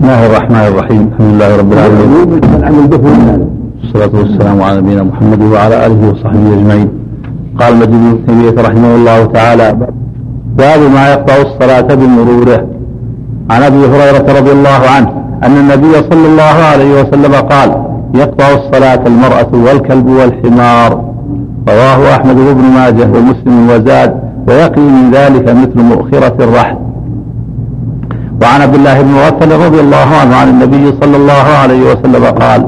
بسم الله الرحمن الرحيم؟ الحمد لله رب العالمين. والصلاة والسلام على نبينا محمد وعلى آله وصحبه أجمعين. قال مجد بن تيمية رحمه الله تعالى باب ما يقطع الصلاة بمروره. عن أبي هريرة رضي الله عنه أن النبي صلى الله عليه وسلم قال يقطع الصلاة المرأة والكلب والحمار. رواه أحمد بن ماجه ومسلم وزاد ويقي من ذلك مثل مؤخرة الرحل. وعن عبد الله بن مغفل رضي الله عنه عن النبي صلى الله عليه وسلم قال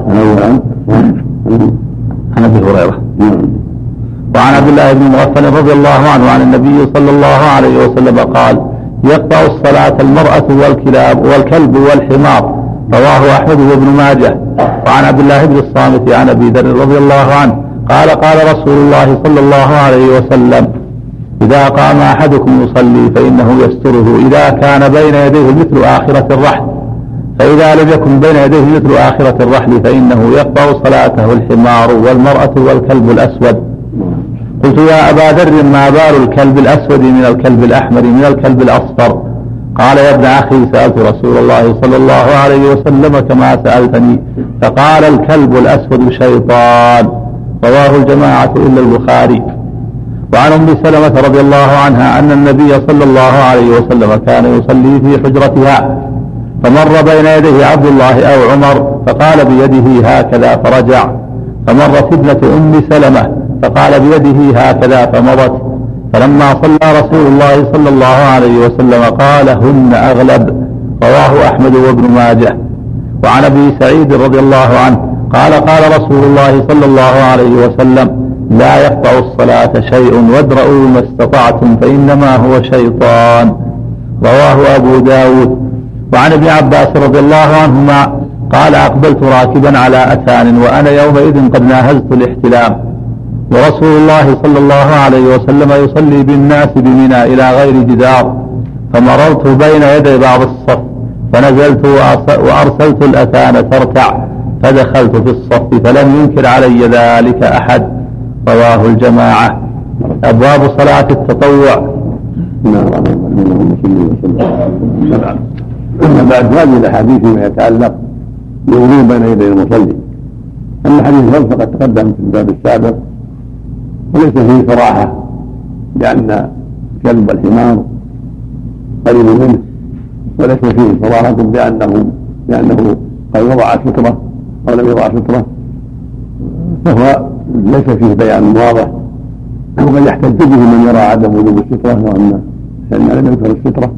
عن أبي هريرة. وعن عبد الله بن مغفل رضي الله عنه عن النبي صلى الله عليه وسلم قال يقطع الصلاة المرأة والكلاب والكلب والحمار. رواه أحمد وابن ماجه. وعن عبد الله بن الصامت عن أبي ذر رضي الله عنه قال قال رسول الله صلى الله عليه وسلم إذا قام أحدكم يصلي فإنه يستره. إذا كان بين يديه مثل آخرة الرحل. فإذا لم يكن بين يديه مثل آخرة الرحل فإنه يقطع صلاته الحمار والمرأة والكلب الأسود. قلت يا أبا ذر ما بال الكلب الأسود من الكلب الأحمر من الكلب الأصفر؟ قال يا ابن أخي سألت رسول الله صلى الله عليه وسلم كما سألتني. فقال الكلب الأسود شيطان. رواه الجماعة إلا البخاري. وعن أم سلمة رضي الله عنها أن النبي صلى الله عليه وسلم كان يصلي في حجرتها فمر بين يديه عبد الله أو عمر فقال بيده هكذا فرجع. فمرت ابنة أم سلمة فقال بيده هكذا فمضت. فلما صلى رسول الله صلى الله عليه وسلم قال هن أغلب رواه أحمد وابن ماجه. وعن أبي سعيد رضي الله عنه قال قال رسول الله صلى الله عليه وسلم لا يقطع الصلاة شيء وادرؤوا ما استطعتم فإنما هو شيطان. رواه أبو داود. وعن ابن عباس رضي الله عنهما قال أقبلت راكبا على أتان وأنا يومئذ قد ناهزت الاحتلام. ورسول الله صلى الله عليه وسلم يصلي بالناس بمنى إلى غير جدار. فمررت بين يدي بعض الصف فنزلت وأرسلت الأتان تركع. فدخلت في الصف فلم ينكر علي ذلك أحد. رواه الجماعة. أبواب صلاة التطوع. أما بعد هذه الأحاديث فيما يتعلق بالوضوء بين يدي المصلي. أما حديث الفرد فقد تقدم في الباب السابق وليس فيه صراحة بأن كلب الحمار قريب منه وليس فيه صراحة بأنه بأنه قد وضع سترة أو لم يضع سترة فهو ليس فيه بيان واضح. وقد يحتج به من يرى عدم وجوب السترة وأن لأن لم يذكر السترة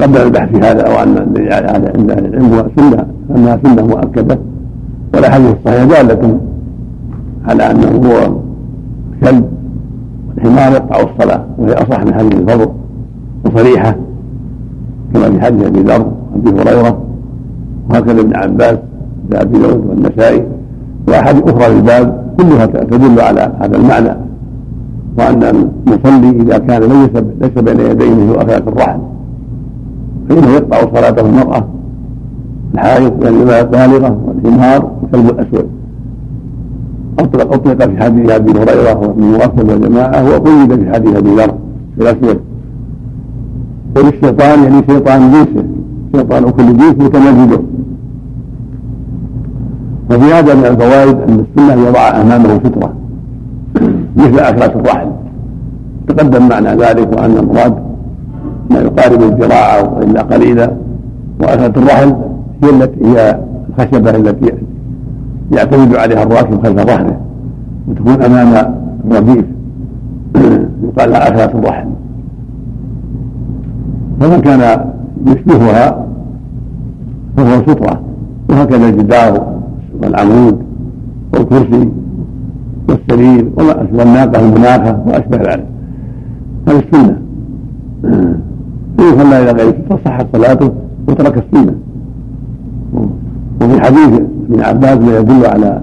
قبل البحث في هذا أو أن هذا عند العلم سنة أنها سنة مؤكدة. والأحاديث الصحيحة دالة على أنه هو كلب الحمار يقطع الصلاة وهي أصح من حديث الفضل وصريحة كما في حديث أبي ذر وأبي هريرة وهكذا ابن عباس أبي داود والنسائي. واحاديث أخرى للباب كلها تدل على هذا المعنى وأن المصلي إذا كان ليس ليس بين يديه مثل اخلاق الرحل فإنه يقطع صلاته المرأة الحائض يعني البالغة والحمار والكلب الأسود. اطلق أطلق في حديث أبي هريرة وابن مغفل وجماعه وقيد في حديث أبي ذر الأسود. وللشيطان يعني شيطان جنسه شيطان كل جنس متمجد وفي هذا من الفوائد أن السنة يضع أمامه ستره مثل اكلات الرحل تقدم معنى ذلك وأن المراد ما يقارب الذراع والا قليلا واكلات الرحل هي التي هي الخشبة التي يعتمد عليها الراكب خلف ظهره وتكون أمام الرديف يقال لها اكلات الرحل فمن كان يشبهها فهو ستره وهكذا الجدار. والعمود والكرسي والسرير والناقة المناخة وأشبه ذلك. هذه السنة. فإن صلى إلى غير فصحت صلاته وترك السنة. وفي حديث ابن عباس ما يدل على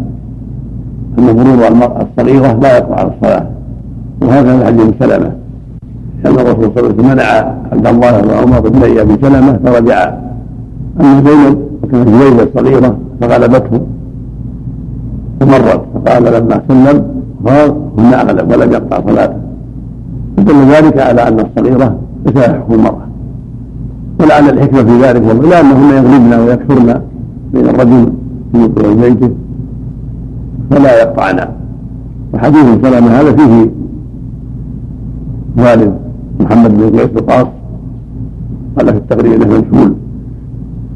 أن مرور المرأة الصغيرة لا يقطع على الصلاة. وهكذا حديث سلمة. أن الرسول صلى الله عليه وسلم منع عبد الله وعمر بن أبي سلمة فرجع. أما زينب وكانت زينب الصغيرة فغلبته. فمرت فقال لما سلم قال هن أغلب ولم يقطع صلاته. فدل ذلك على أن الصغيرة حكم المرأة. ولعل الحكمة في ذلك والله لأنهن يغلبن ويكثرن بين الرجل في بيته. فلا يقطعن وحديث سلمة هذا فيه والد محمد بن قيس القاص قال في التقرير انه مجهول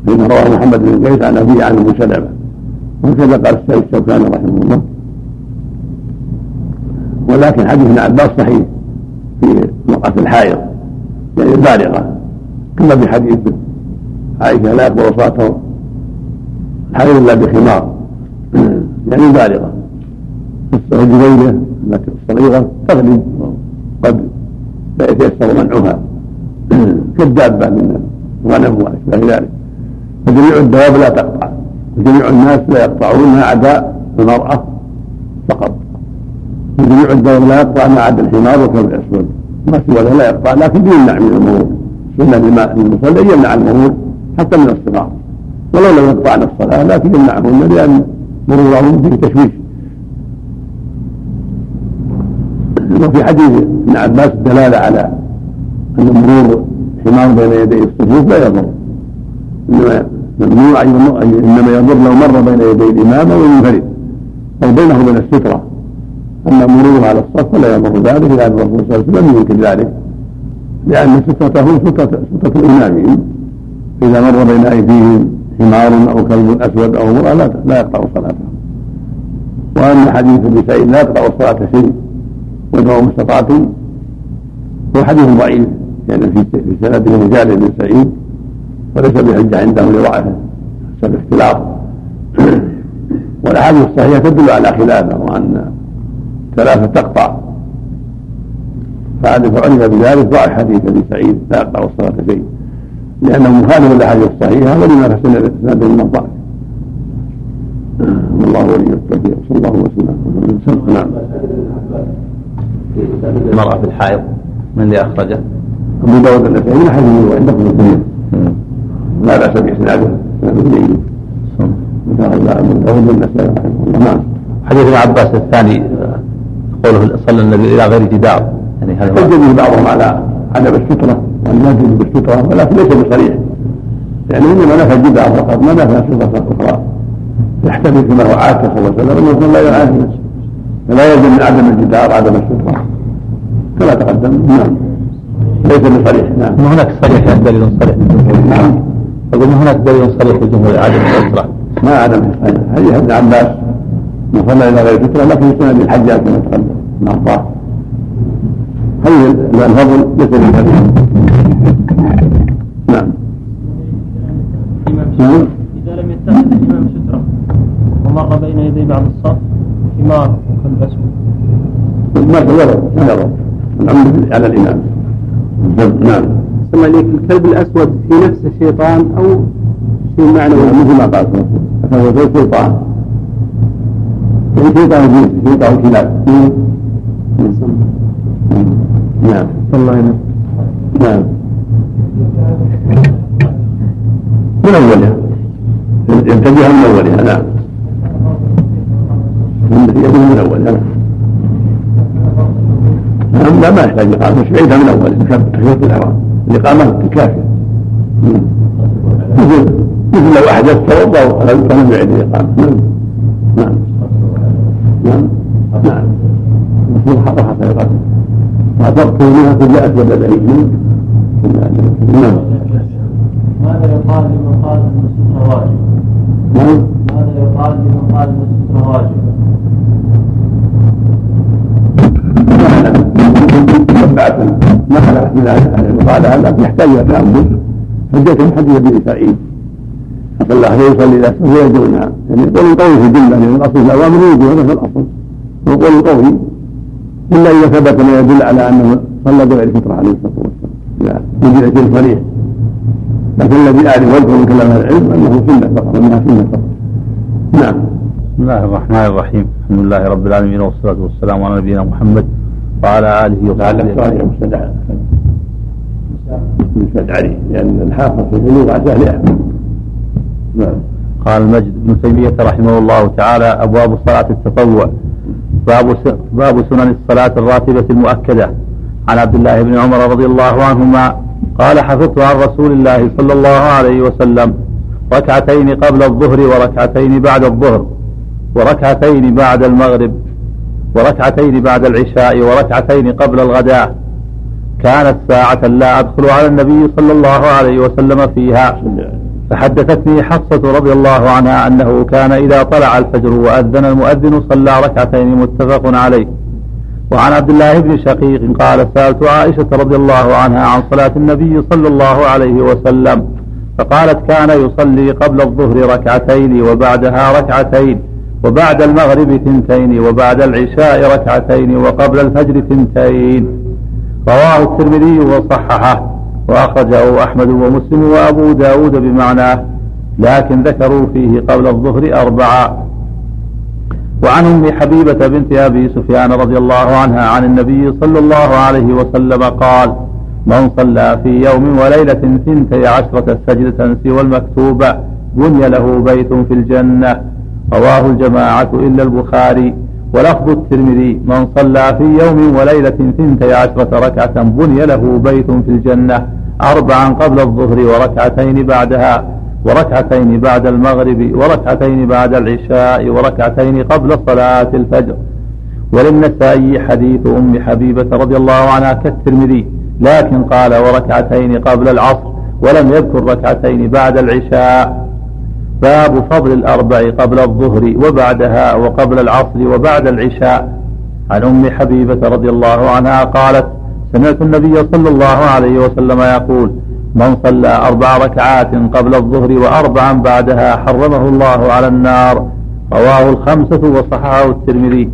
فإنه رواه محمد بن قيس عن أبيه عن أبو سلمة. وكذا قال السيد الشوكاني رحمه الله. ولكن حديث ابن عباس صحيح في مرأة الحائض يعني البالغة. كما في حديث عائشة لا يقبل صلاته. الحائض إلا بخمار. يعني بالغة الجبيلة التي الصغيرة تغلب قد لا يتيسر منعها. كالدابة من الغنم وأشباه ذلك. فجميع الدواب لا تقطع. وجميع الناس لا يقطعون ما عدا المرأة فقط. وجميع الدواب لا يقطع ما عدا الحمار والكلب الأسود ما سوى لا يقطع لكن يمنع من المرور سنة للمصلي يمنع المرور حتى من الصغار ولو لم يقطعن الصلاة لكن يمنعهن لأن مرورهم فيه تشويش وفي حديث ابن عباس دلالة على أن مرور حمار بين يدي الصفوف لا يضر. إنما ممنوع إنما يضر لو مر بين يدي الإمام أو المنفرد. أو بينه وبين السترة. أما مروره على الصف فلا يضر ذلك لأن الرسول صلى الله عليه وسلم ينكر ذلك. لأن سترته سترة إمامهم إذا مر بين أيديهم حمار أو كلب أسود أو مرأة لا, لا يقطع صلاته. وأما حديث ابن سعيد لا يقطع الصلاة شيء وادعوا ما استطعتم هو حديث ضعيف. يعني في في سنده رجال بن سعيد وليس بحجه عندهم لضعفه حسب الاختلاط والأحاديث الصحيحة تدل على خلافه وأن ثلاثة تقطع. فعرف علم بذلك ضعف حديث ابن سعيد لا يقطع الصلاه شيء لأنه مخالف للأحاديث الصحيحة ولما في سنده من الضعف والله ولي التوفيق. صلى الله وسلم. نعم. المرأة في الحائض من اللي أخرجه؟ أبو داود النسائي من حديث عندكم الاثنين لا بأس بإسناده. إسناد جيد أبو داود النسائي رحمه الله نعم. حديث ابن عباس الثاني قوله صلى النبي إلى غير جدار. يعني هذا به بعضهم على عدم السترة وأن لا تجب السترة ولكن ليس بصريح. يعني إنما نفى الجدار فقط ما نفى السترة أخرى يحتمل كما هو عاد صلى الله عليه وسلم أنه لا يعاني فلا يلزم من عدم الجدار عدم السترة كما تقدم. نعم. ليس بصريح. نعم. هناك صريح دليل صريح. نعم. أقول هناك دليل صريح في الجمهور عدم السترة ما عدم هذه ابن عباس من صلى إلى غير سترة لكن سنة الحجاج كما تقدم مع الله هذه الفضل ليس نعم. نعم. إذا لم يتخذ الإمام سترة ومر بين يدي بعض الصف حمار وكلب أسود. ما ما يضر العمد على الإمام. نعم. ثم عليك الكلب الأسود في نفس الشيطان أو شيء معنوي مثل ما قال هو زي شيطان شيطان جنس شيطان كلاب نعم. الله ينفع نعم. من أولها؟ ينتبه من أولها. نعم. يده من أولها. نعم. لا ما يحتاج إقامة مش بعيدها من أول تكبيرة الإحرام الإقامة كافية مثل مثل لو أحدث توضأ فلم يعد الإقامة. نعم. نعم. نعم. نعم. المفروض حركة الإقامة وأعتقد منها كل أسود بدني. نعم. ماذا يقال لمن قال أن الستر واجب؟ نعم. ماذا يقال لمن قال أن الستر واجب؟ بعد ما خلقت من قال هذا يحتاج إلى تامل حجة حديث ابن سعيد. صلى الله عليه يصلي إلى السفر يدعونا يعني قول قوي في الجملة لأن الأصل الأوامر يوجد هذا في الأصل. وقول قوي إلا إذا ثبت ما يدل على أنه صلى بغير فطرة عليه الصلاة والسلام. لا وجد شيء صريح لكن الذي أعرف وأذكر من كلام العلم أنه سنة فقط أنها سنة فقط. نعم. بسم الله الرحمن الرحيم. الحمد لله رب العالمين والصلاة والسلام على نبينا محمد وعلى آله وصحبه صالح مستدعى مستدعى لأن الحافظ في البلوغ عن سهل أحمد نعم. قال المجد بن تيمية رحمه الله تعالى أبواب صلاة التطوع. باب باب سنن الصلاة الراتبة المؤكدة. عن عبد الله بن عمر رضي الله عنهما قال حفظت عن رسول الله صلى الله عليه وسلم ركعتين قبل الظهر وركعتين بعد الظهر وركعتين بعد المغرب. وركعتين بعد العشاء وركعتين قبل الغداء. كانت ساعة لا أدخل على النبي صلى الله عليه وسلم فيها. فحدثتني حفصة رضي الله عنها أنه كان إذا طلع الفجر وأذن المؤذن صلى ركعتين متفق عليه. وعن عبد الله بن شقيق قال سألت عائشة رضي الله عنها عن صلاة النبي صلى الله عليه وسلم فقالت كان يصلي قبل الظهر ركعتين وبعدها ركعتين. وبعد المغرب ثنتين وبعد العشاء ركعتين وقبل الفجر ثنتين. رواه الترمذي وصححه وأخرجه أحمد ومسلم وأبو داود بمعناه لكن ذكروا فيه قبل الظهر أربعة. وعن أم حبيبة بنت أبي سفيان رضي الله عنها عن النبي صلى الله عليه وسلم قال من صلى في يوم وليلة ثنتي عشرة سجدة سوى المكتوبة بني له بيت في الجنة. رواه الجماعة إلا البخاري ولفظ الترمذي من صلى في يوم وليلة ثنتي عشرة ركعة بني له بيت في الجنة أربعا قبل الظهر وركعتين بعدها وركعتين بعد المغرب وركعتين بعد العشاء وركعتين قبل صلاة الفجر. وللنسائي حديث أم حبيبة رضي الله عنها كالترمذي لكن قال وركعتين قبل العصر ولم يذكر ركعتين بعد العشاء. باب فضل الأربع قبل الظهر وبعدها وقبل العصر وبعد العشاء. عن أم حبيبة رضي الله عنها قالت سمعت النبي صلى الله عليه وسلم يقول من صلى أربع ركعات قبل الظهر وأربعا بعدها حرمه الله على النار رواه الخمسة وصححه الترمذي.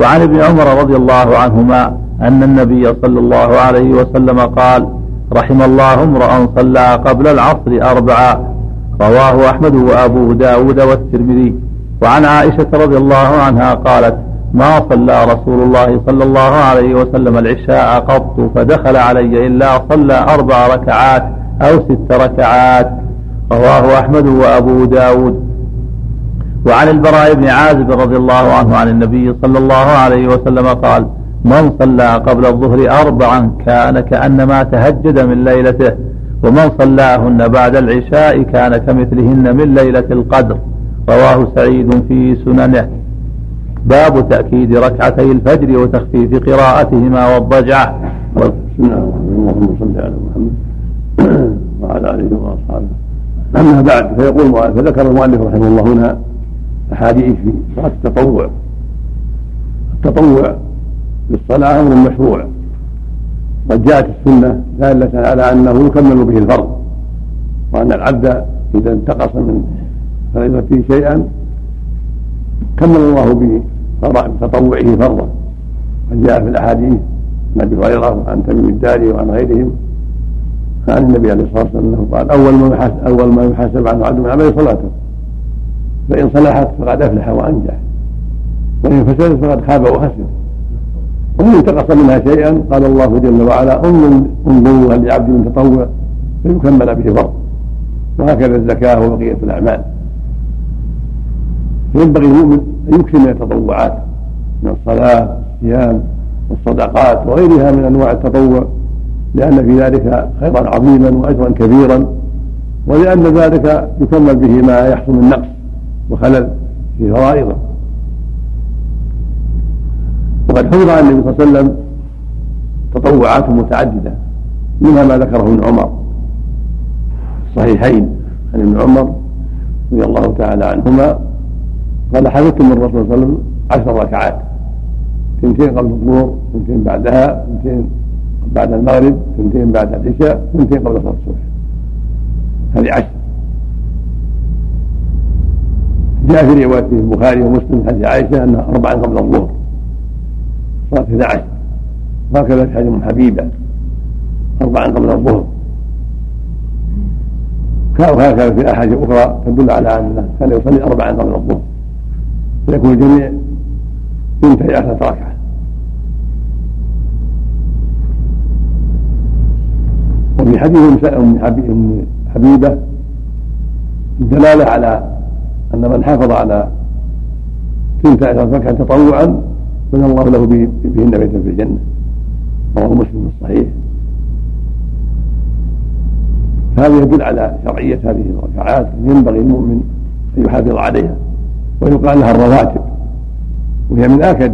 وعن ابن عمر رضي الله عنهما أن النبي صلى الله عليه وسلم قال رحم الله امرأ صلى قبل العصر أربعا رواه أحمد وأبو داود والترمذي. وعن عائشة رضي الله عنها قالت ما صلى رسول الله صلى الله عليه وسلم العشاء قط فدخل علي إلا صلى أربع ركعات أو ست ركعات. رواه أحمد وأبو داود. وعن البراء بن عازب رضي الله عنه عن النبي صلى الله عليه وسلم قال من صلى قبل الظهر أربعا كان كأنما تهجد من ليلته. ومن صلاهن بعد العشاء كان كمثلهن من ليلة القدر. رواه سعيد في سننه. باب تأكيد ركعتي الفجر وتخفيف قراءتهما والضجعة. بسم الله اللهم صل على محمد وعلى آله وأصحابه. أما بعد فيقول فذكر المؤلف رحمه الله هنا أحاديث في صلاة التطوع. التطوع بالصلاه أمر مشروع. قد جاءت السنة دالة على أنه يكمل به الفرض وأن العبد إذا انتقص من فريضته شيئا كمل الله به بتطوعه فرضا. قد جاء في الأحاديث عن أبي هريرة وعن تميم الداري وعن غيرهم عن النبي عليه الصلاة والسلام انه قال أول ما يحاسب أول ما يحاسب عنه عبد من عمله صلاته. فإن صلحت فقد أفلح وأنجح وإن فسدت فقد خاب وخسر. ومن انتقص منها شيئا؟ قال الله جل وعلا انظروا هل لعبد تطوع فيكمل به فرض وهكذا الزكاة وبقية الأعمال. فينبغي المؤمن أن يكثر من التطوعات من الصلاة والصيام والصدقات وغيرها من أنواع التطوع لأن في ذلك خيرا عظيما وأجرا كبيرا ولأن ذلك يكمل به ما يحصل من نقص وخلل في فرائضه. وقد حفظ عن النبي صلى الله عليه وسلم تطوعات متعددة منها ما ذكره ابن عمر. الصحيحين عن ابن عمر رضي الله تعالى عنهما قال حدثت من الرسول صلى الله عليه وسلم عشر ركعات اثنتين قبل الظهر اثنتين بعدها اثنتين بعد المغرب اثنتين بعد العشاء اثنتين قبل صلاة الصبح. هذه عشر. جاء في رواية البخاري ومسلم حديث عائشة أنها اربعا قبل الظهر صارت 11 وهكذا في حديث حبيبه أربعا قبل الظهر. وهكذا في احاديث أخرى تدل على انه كان يصلي أربعا قبل الظهر. فيكون الجميع اثنتي عشرة ركعة. وفي حديث أم حبيبة الدلاله على أن من حافظ على ثنتا عشرة ركعة تطوعا بنى الله له بهن بيتا في الجنة. رواه مسلم في الصحيح. هذا يدل على شرعية هذه الركعات. ينبغي المؤمن أن يحافظ عليها. ويقال لها الرواتب. وهي من آكد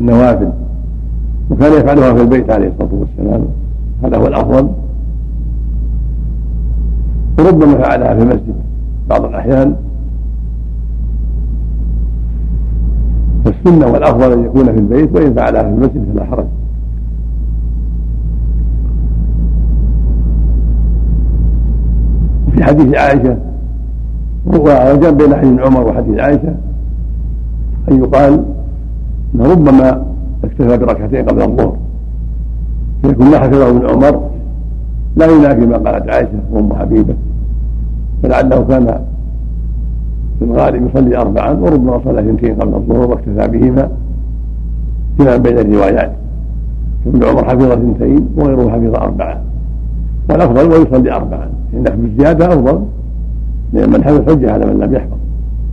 النوافل. وكان يفعلها في البيت عليه الصلاة والسلام. هذا هو الأفضل. وربما فعلها في المسجد بعض الأحيان. فالسنة والأفضل أن يكون في البيت وإن فعلها في المسجد فلا حرج. في حديث عائشة وجاب بين حديث عمر وحديث عائشة أن يقال أنه ربما اكتفى بركعتين قبل الظهر. يكون ما حفظه ابن عمر لا ينافي ما قالت عائشة وأم حبيبة فلعله كان في الغالب يصلي أربعا وربما صلى اثنتين قبل الظهر واكتفى بهما فيما بين الروايات. ابن عمر حفظ اثنتين وغيره حفظ أربعة والأفضل ويصلي أربعا. إنك بالزيادة أفضل لأن من حفظ حجة على من لم يحفظ.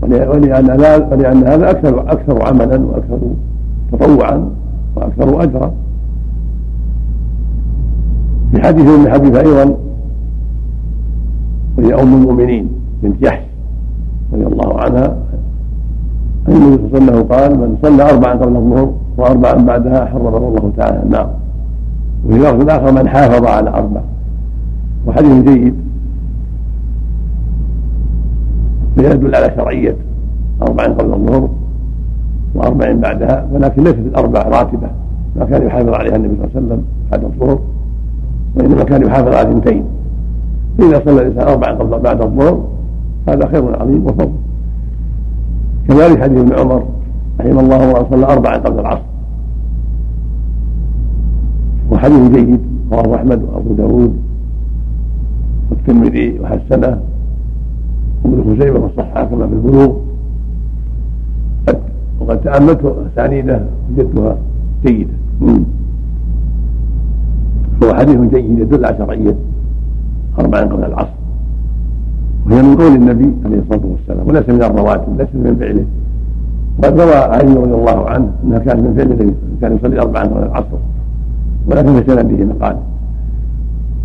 ولأن ولأن هذا أكثر أكثر عملا وأكثر تطوعا وأكثر أجرا. في حديث أم حبيبة أيضا وهي أم المؤمنين بنت جحش رضي الله عنها. أن النبي صلى الله عليه وسلم قال من صلى اربعا قبل الظهر واربعا بعدها حرمه الله تعالى. النار وفي لفظ الآخر من حافظ على أربع. وحديث جيد. يدل على شرعية أربع قبل الظهر وأربع بعدها ولكن ليست الأربع راتبة ما كان يحافظ عليها النبي صلى الله عليه وسلم بعد الظهر وإنما كان يحافظ على اثنتين. فاذا صلى الإنسان اربعا قبل بعد الظهر هذا خير عظيم وفضل. كذلك حديث ابن عمر رحمه الله من صلى اربعا قبل العصر. وحديث جيد رواه أحمد وأبو داود والترمذي وحسنه وابن خزيمة وصححه كما في البلوغ وقد تأملت أسانيده وجدتها جيدة. هو حديث جيد يدل على شرعية أربعا قبل العصر. وهي من قول النبي عليه الصلاة والسلام وليس من الرواتب ليس من فعله. وقد روى علي رضي الله عنه أنها كانت من فعله كان يصلي أربعا قبل العصر ولكن في سنده مقال.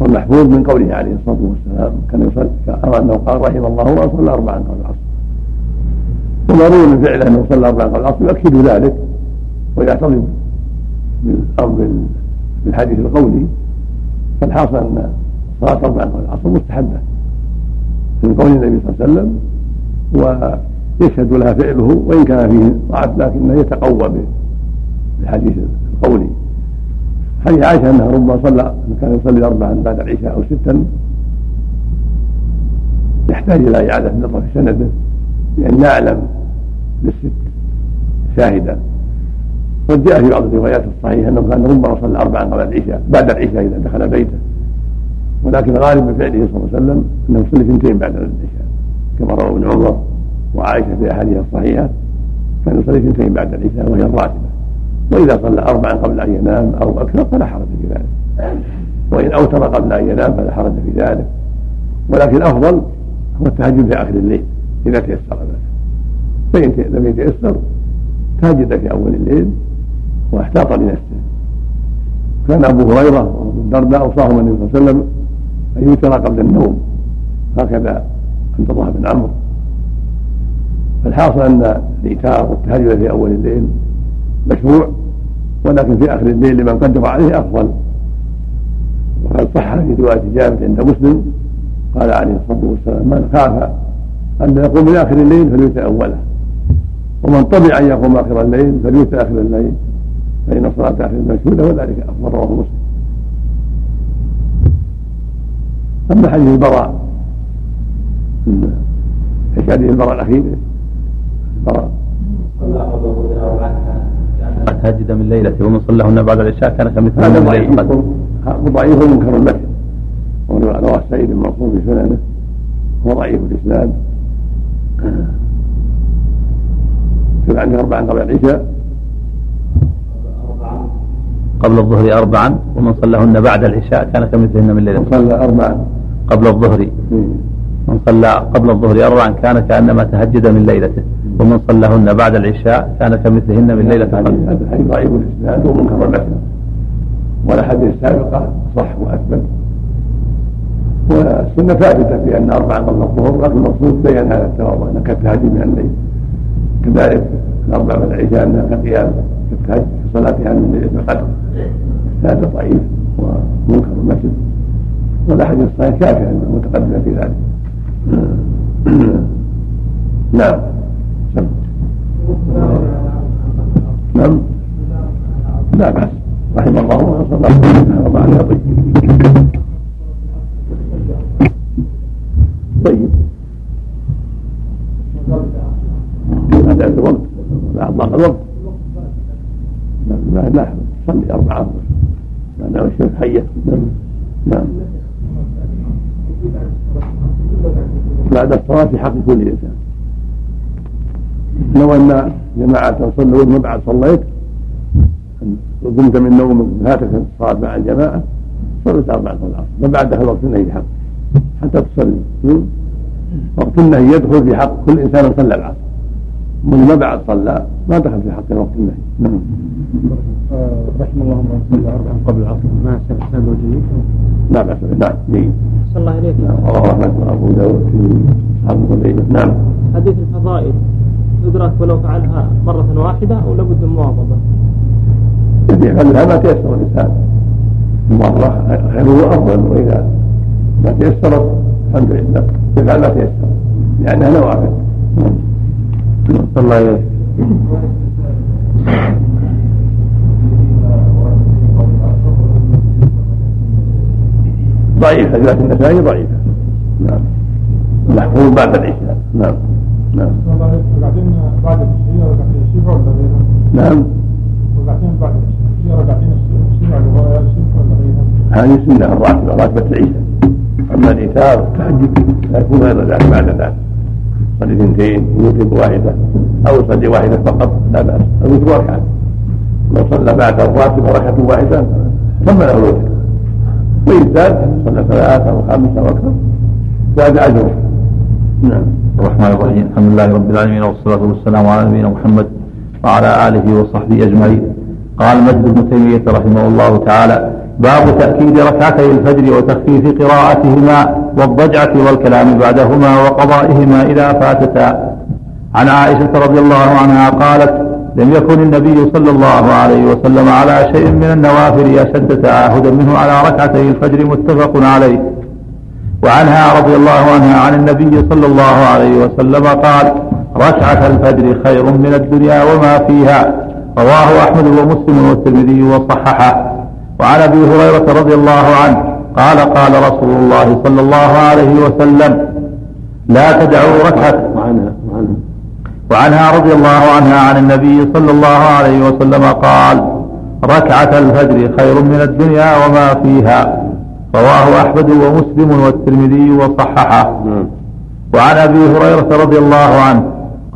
والمحفوظ من قوله عليه الصلاة والسلام كان يصلي أنه قال رحم الله من صلى أربعا قبل العصر. ومروي من فعله أنه صلى اربعا قبل العصر يؤكد ذلك ويعتضد بالحديث القولي فالحاصل أن صلاة اربعا قبل العصر مستحبة. من قول النبي صلى الله عليه وسلم ويشهد لها فعله وإن كان فيه ضعف لكنه يتقوى بالحديث القولي حديث عائشة أنها ربما صلى كان يصلي اربعا بعد العشاء أو ستا يحتاج إلى إعادة النظر في سنده لأن نعلم للست شاهدا. قد جاء في بعض الروايات الصحيحة أنه كان ربما صلى اربعا قبل العشاء بعد العشاء إذا دخل بيته. ولكن غالب من فعله صلى الله عليه وسلم أنه يصلي اثنتين بعد العشاء كما روى ابن عمر وعائشة في أحاديث الصحيحة كان يصلي اثنتين بعد العشاء وهي الراتبة. وإذا صلى اربعا قبل أن ينام أو أكثر فلا حرج في ذلك. وإن أوتر قبل أن ينام فلا حرج في ذلك. ولكن الافضل هو التهجد في آخر الليل إذا تيسر ذلك. فإن لم يتيسر تهجد في أول الليل واحتاط لنفسه. كان أبو هريرة وأبو الدرداء أوصاهم النبي صلى الله عليه وسلم أن يوتر قبل النوم. هكذا عبد الله بن عمرو. فالحاصل أن الإيتار والتهجد في أول الليل مشروع ولكن في آخر الليل لمن قدر عليه أفضل. وقد صح في رواية جابر عند مسلم قال عليه الصلاة والسلام من خاف أن يقوم من آخر الليل فليوتر أوله. ومن طمع أن يقوم آخر الليل فليوتر آخر الليل. فإن صلاة آخر الليل مشهوده وذلك أفضل رواه مسلم. أما حديث البراء. إيش حديث البراء الأخير؟ البراء. تهجد من ليلته ومن صلىهن بعد العشاء كان كمثل هذا ضعيف ضعيف منكر المتن رواه سعيد المنصور في سننه. هو ضعيف الإسناد. يكتب عنه أربعا قبل العشاء. قبل الظهر أربعا ومن صلىهن بعد العشاء كان كمثلهن من ليلة. صلى أربعا. قبل الظهر. من صلى قبل الظهر أربعا كان كأنما تهجد من ليلته ومن صلىهن بعد العشاء كان كمثلهن من ليلة هذا الحديث ضعيف الإسناد ومنكر المتن والأحاديث السابقة صح وأثبت. والسنة ثابتة في أن اربعا قبل الظهر لكن المقصود بين هذا التواضع إنك كالتهجد من الليل. كذلك الاربع والعشاء أنها كقيام كالتهجد في صلاتها من ليلة القدر. هذا ضعيف ومنكر المسجد والاحاديث الصحيحه كافيه متقدمه في ذلك. نعم. نعم. لا بأس. رحم الله. وصلى الله وسلم. طيب طيب هذا الوقت بعد ضاق الوقت لا لا صلي أربعة لأنه الشمس حية نعم نعم بعد الصلاة في حق كل إنسان. لو أن جماعة صلوا ما بعد صليت قمت من نوم فاتك الصلاة مع الجماعة صليت أربعة العصر ما بعد دخل وقت النهي حق حتى تصلي. وقت النهي يدخل في حق كل إنسان صلى العصر من ما بعد صلى ما دخل في حق وقت النهي. نعم. رحم الله من صلى قبل العصر. ما سند جيد. لا بأس به نعم جيد. صلى الله عليك. نعم رواه أحمد وأبو داود في أصحاب نعم. حديث الفضائل. تدرك ولو فعلها مرة واحدة أو لابد من مواظبة؟ يفعلها ما تيسر الإنسان. مرة خيره أفضل وإذا ما تيسرت الحمد لله. يفعل ما تيسر. لأنها نوافل الله إليك ضعيفة رواية النسائي ضعيفة. نعم. محفوظ بعد العشاء. نعم. نعم. ركعتين بعد الشيء ركعتين الشفع ولا غيرها؟ نعم. ركعتين بعد الشيء ركعتين الشفع ولا غيرها؟ هذه سنة الراتبة راتبة العشاء. أما الإيثار التهجد فيكون غير ذلك بعد ذلك. صلي اثنتين يوتر بواحدة أو يصلي واحدة فقط لا بأس. الوتر ركعة لو صلى بعد الراتبة ركعة واحدة تم له الوتر وإن زاد صلى ثلاثة أو خمسة أو أكثر. زاد أجره. نعم. الرحمن الرحيم. الحمد لله رب العالمين والصلاة والسلام على نبينا محمد وعلى آله وصحبه أجمعين. قال مجد بن تيمية رحمه الله تعالى باب تأكيد ركعتي الفجر وتخفيف قراءتهما والضجعة والكلام بعدهما وقضائهما إذا فاتتا. عن عائشة رضي الله عنها قالت لم يكن النبي صلى الله عليه وسلم على شيء من النوافل أشد تعاهدا منه على ركعتي الفجر متفق عليه. وعنها رضي الله عنها عن النبي صلى الله عليه وسلم قال ركعة الفجر خير من الدنيا وما فيها. رواه أحمد ومسلم والترمذي وصححه. وعن أبي هريرة رضي الله عنه قال قال رسول الله صلى الله عليه وسلم لا تدعوا ركعة. وعنها وعنها. وعنها رضي الله عنها عن النبي صلى الله عليه وسلم قال ركعة الفجر خير من الدنيا وما فيها. رواه أحمد ومسلم والترمذي وصححه. نعم. وعن أبي هريرة رضي الله عنه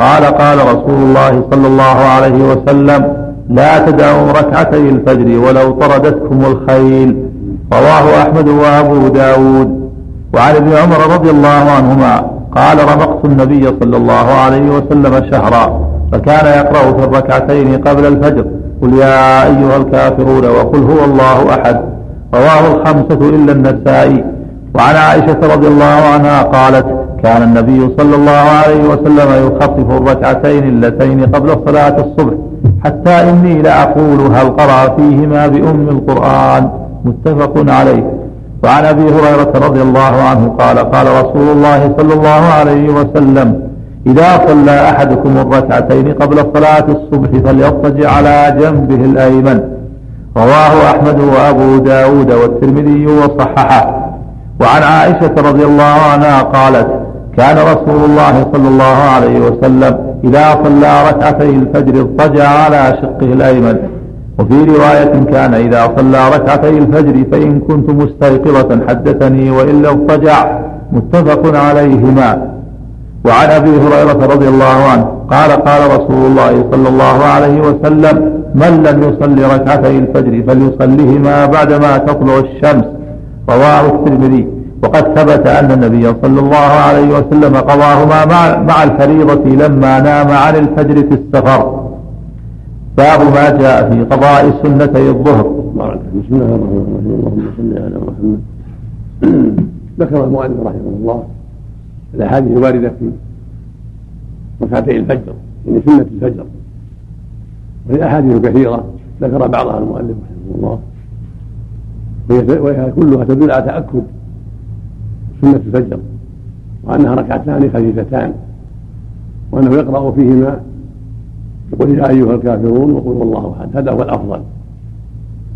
قال قال رسول الله صلى الله عليه وسلم لا تدعوا ركعتي الفجر ولو طردتكم الخيل. رواه أحمد وأبو داود. وعن ابن عمر رضي الله عنهما قال رمقت النبي صلى الله عليه وسلم شهرا فكان يقرأ في الركعتين قبل الفجر. قل يا أيها الكافرون وقل هو الله أحد. رواه الخمسة إلا النسائي. وعن عائشة رضي الله عنها قالت كان النبي صلى الله عليه وسلم يخفف الركعتين اللتين قبل صلاة الصبح حتى إني لأقول هل قرأ فيهما بأم القرآن. متفق عليه. وعن أبي هريرة رضي الله عنه قال قال رسول الله صلى الله عليه وسلم إذا صلى أحدكم الركعتين قبل صلاة الصبح فليضطجع على جنبه الأيمن. رواه أحمد وأبو داود والترمذي وصححه. وعن عائشة رضي الله عنها قالت كان رسول الله صلى الله عليه وسلم إذا صلى ركعتي الفجر اضطجع على شقه الأيمن. وفي رواية كان إذا صلى ركعتي الفجر فإن كنت مستيقظة حدثني وإلا اضطجع متفق عليهما. وعن أبي هريرة رضي الله عنه قال قال رسول الله صلى الله عليه وسلم من لم يصلي ركعتي الفجر فليصليهما بعدما تطلع الشمس. رواه الترمذي. وقد ثبت أن النبي صلى الله عليه وسلم قضاهما مع, مع الفريضة لما نام عن الفجر في السفر. باب ما جاء في قضاء سنتي الظهر بسم الله الرحمن الرحيم. اللهم صل على محمد. ذكر المؤلف رحمه الله الأحاديث الواردة في ركعتي الفجر يعني سنة الفجر. وهي أحاديث كثيرة ذكر بعضها المؤلف رحمه الله. وهي كلها تدل على تأكد سنة الفجر وأنها ركعتان خفيفتان وأنه يقرأ فيهما يقول يا أيها الكافرون وقل الله أحد. هذا هو الأفضل.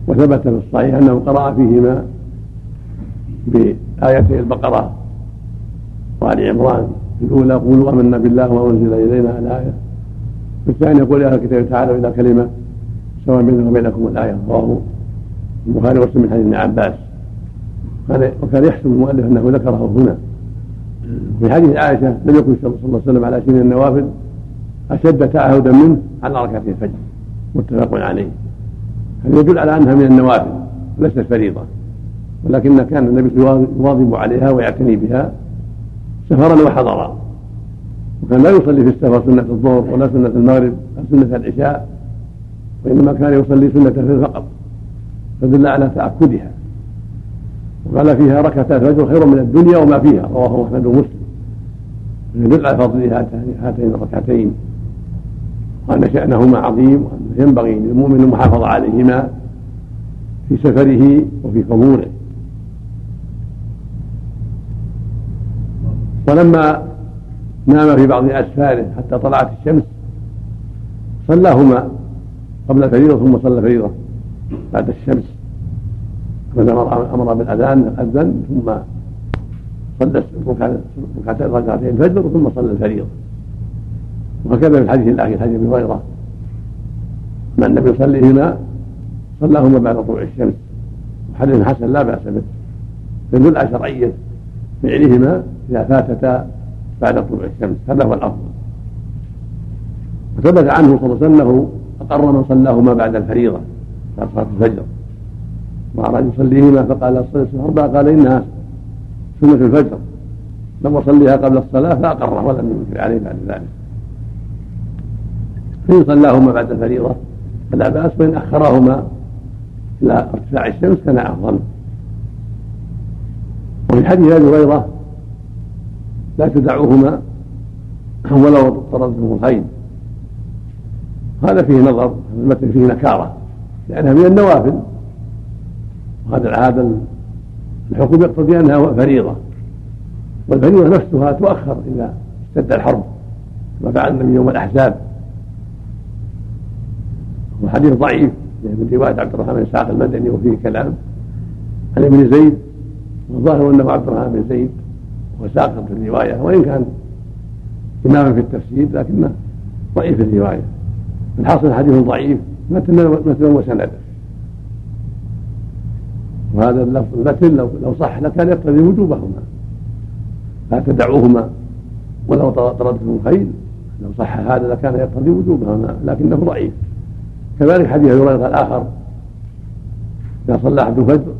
وثبت في الصحيح أنه قرأ فيهما بآيتي البقرة وآل عمران. في الأولى قولوا آمنا بالله وما أنزل إلينا الآية في الثانية يقول يا أهل الكتاب تعالوا إلى كلمة سواء بيننا وبينكم الآية. رواه البخاري ومسلم من حديث ابن عباس. وكان يحسب المؤلف أنه ذكره هنا. في حديث عائشة لم يكن صلى الله عليه وسلم على شيء من النوافل. أشد تعهدا منه؟ على ركعتي الفجر؟ متفق عليه. هذا يدل على أنها من النوافل؟ ليست فريضة. ولكن كان النبي يواظب عليها ويعتني بها. سفرا وحضرا. وكان لا يصلي في السفر سنة الظهر ولا سنة المغرب ولا سنة العشاء وإنما كان يصلي سنة الفجر فقط فدل على تأكدها. وقال فيها ركعتا الفجر خير من الدنيا وما فيها رواه أحمد ومسلم. يدل على فضل هاتين الركعتين. وأن شأنهما عظيم وأن ينبغي للمؤمن المحافظة عليهما في سفره وفي حضوره ولما نام في بعض أسفاره حتى طلعت الشمس صلاهما قبل الفريضة ثم صلى الفريضة بعد الشمس. أمر بالأذان أذن ثم صلى ركعتين الفجر ثم صلى الفريضة. وهكذا في الحديث الأخير حديث أبي هريرة. أن النبي يصليهما صلاهما بعد طلوع الشمس. وحديث حسن لا بأس به. يدل على شرعية فعلهما إذا فاتتا بعد طلوع الشمس. هذا هو الأفضل. وثبت عنه صلى الله عليه وسلم أقر من صلاهما بعد الفريضة بعد صلاة الفجر. وأراد يصليهما فقال الصلاة أربعة قال إنها سنة الفجر. لم أصليها قبل الصلاة فأقره ولم ينكر عليه بعد ذلك. فإن صلاهما بعد الفريضة فلا بأس وإن أخرهما إلى ارتفاع الشمس كان أفضل وفي حديث أبي هريرة لا تدعوهما ولو طردتم الخيل هذا فيه نظر المتن فيه نكارة لأنها من النوافل. وهذا هذا الحكم يقتضي أنها فريضة. والفريضة نفسها تؤخر إذا اشتد الحرب كما فعل النبي يوم الأحزاب. وحديث ضعيف من رواية عبد الرحمن اسحاق المدني وفيه كلام عن ابن زيد والظاهر أنه عبد الرحمن بن زيد وساقط في الرواية وإن كان إماما في التفسير لكنه ضعيف في الرواية. الحاصل حديث ضعيف مثل وسند. وهذا اللفظ المتن لو لو صح لكان يقتضي وجوبهما. لا تدعوهما ولو طردتم الخيل لو صح هذا لكان يقتضي وجوبهما لكنه ضعيف. كذلك حديث أبي هريرة الآخر. إذا صلى احد الفجر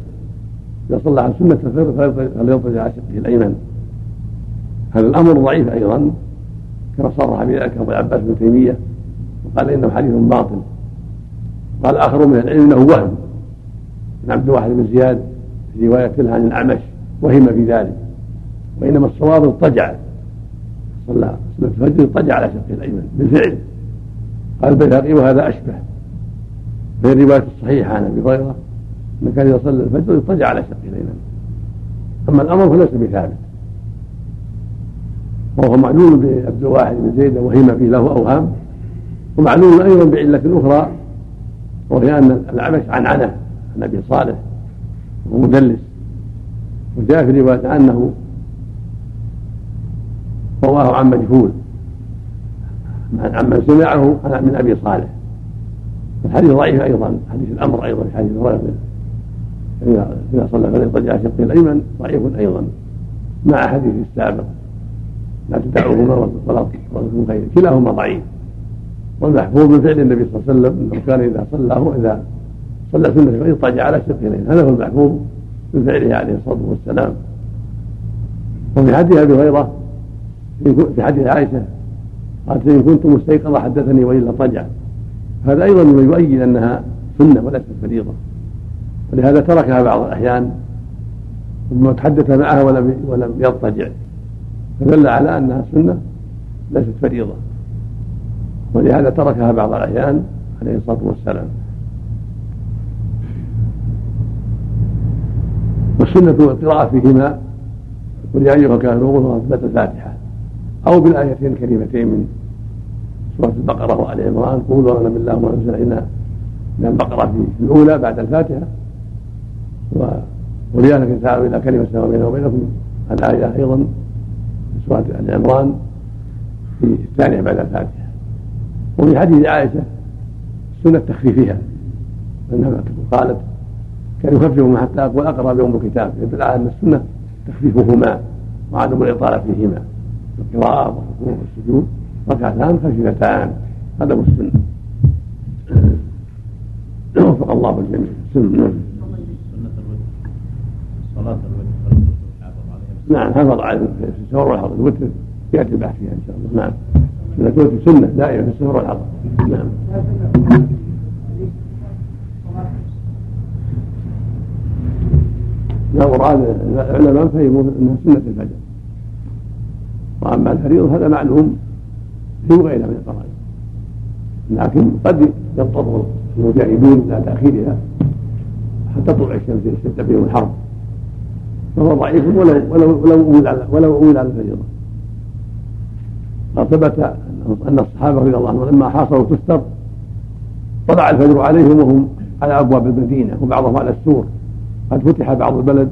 إذا صلى عن سنة الفجر فليضطجع على شقه الأيمن. هذا الأمر ضعيف أيضا. كما صرح بذلك ابو العباس بن تيمية وقال إنه حديث باطل. قال آخر من العلم إنه وهم. من عبد الواحد بن زياد في رواية له عن الأعمش وهم في ذلك. وإنما الصواب اضطجع صلى سنة الفجر اضطجع على شقه الأيمن بالفعل. قال البيهقي وهذا أشبه. في الرواية الصحيحة عن أبي هريرة انه كان صلى الفجر يضطجع على شق الايمن أما الأمر فليس بثابت. وهو معلول بعبد الواحد بن زيد وهم فيه له أوهام ومعلول أيضا بعلة أخرى وهي أن الأعمش عن عنه عن أبي صالح وهو مدلس وجاء في رواية أنه رواه عن مجهول عمن سمعه من أبي صالح. الحديث ضعيف أيضا حديث الأمر أيضا في حديث هريره اذا صلى فليضطجع شقه الايمن ضعيف أيضا. مع حديث السابق لا تدعوهما ولا تطلقوا خير. كلاهما ضعيف. والمحفوظ من فعل النبي صلى الله عليه وسلم إنه كان إذا صلى إذا صلى سنة فليضطجع على شقه الايمن هذا هو المحفوظ من فعله عليه الصلاة والسلام. وفي حديث أبي هريرة في حديث عائشة قالت إن كنت مستيقظة حدثني وإلا طجع هذا أيضا مما يؤيد أنها سنة وليست فريضة. ولهذا تركها بعض الأحيان. ثم تحدث معها ولم ولم يضطجع فدل على أنها سنة ليست فريضة. ولهذا تركها بعض الأحيان عليه الصلاة والسلام. والسنة القراءه فيهما قل يا أيها الكافرون أثبت الفاتحة. أو بالآيتين الكريمتين من سورة البقرة وآل عمران. قولوا أنا بالله وما أنزل إلينا من البقره في الأولى بعد الفاتحة. ولذلك تعالوا إلى كلمة سواء بيننا وبينكم. الآية أيضا في سورة آل عمران في الثانية بعد الفاتحة. وفي حديث عائشة سنة تخفيفها. أنها قالت كان يخففهما حتى أقول أقرأ بهم الكتاب. يدل على أن السنة تخفيفهما وعدم الإطالة فيهما. القراءة والركوع والسجود. ركعتان خفيفتان هذا هو السنة. وفق الله الجميع. صلاة نعم. حافظ على السهر والحضر الوتر يأتي البحث فيها إن شاء الله. نعم. من الوتر سنة دائما في السهر والحضر نعم. لا مراد العلماء فهموا إنها سنة الفجر. وأما الفريضة هذا معلوم. في غيرها من الفرائض لكن قد يضطر المجاهدون إلى تأخيرها حتى تطلع الشمس يشتد بهم الحرب. فهو ضعيف ولو ولو ولو أول على ولو أول على الفريضة. قد ثبت أن الصحابة رضي الله عنهم لما حاصروا تستر طلع الفجر عليهم وهم على أبواب المدينة وبعضهم على السور. قد فتح بعض البلد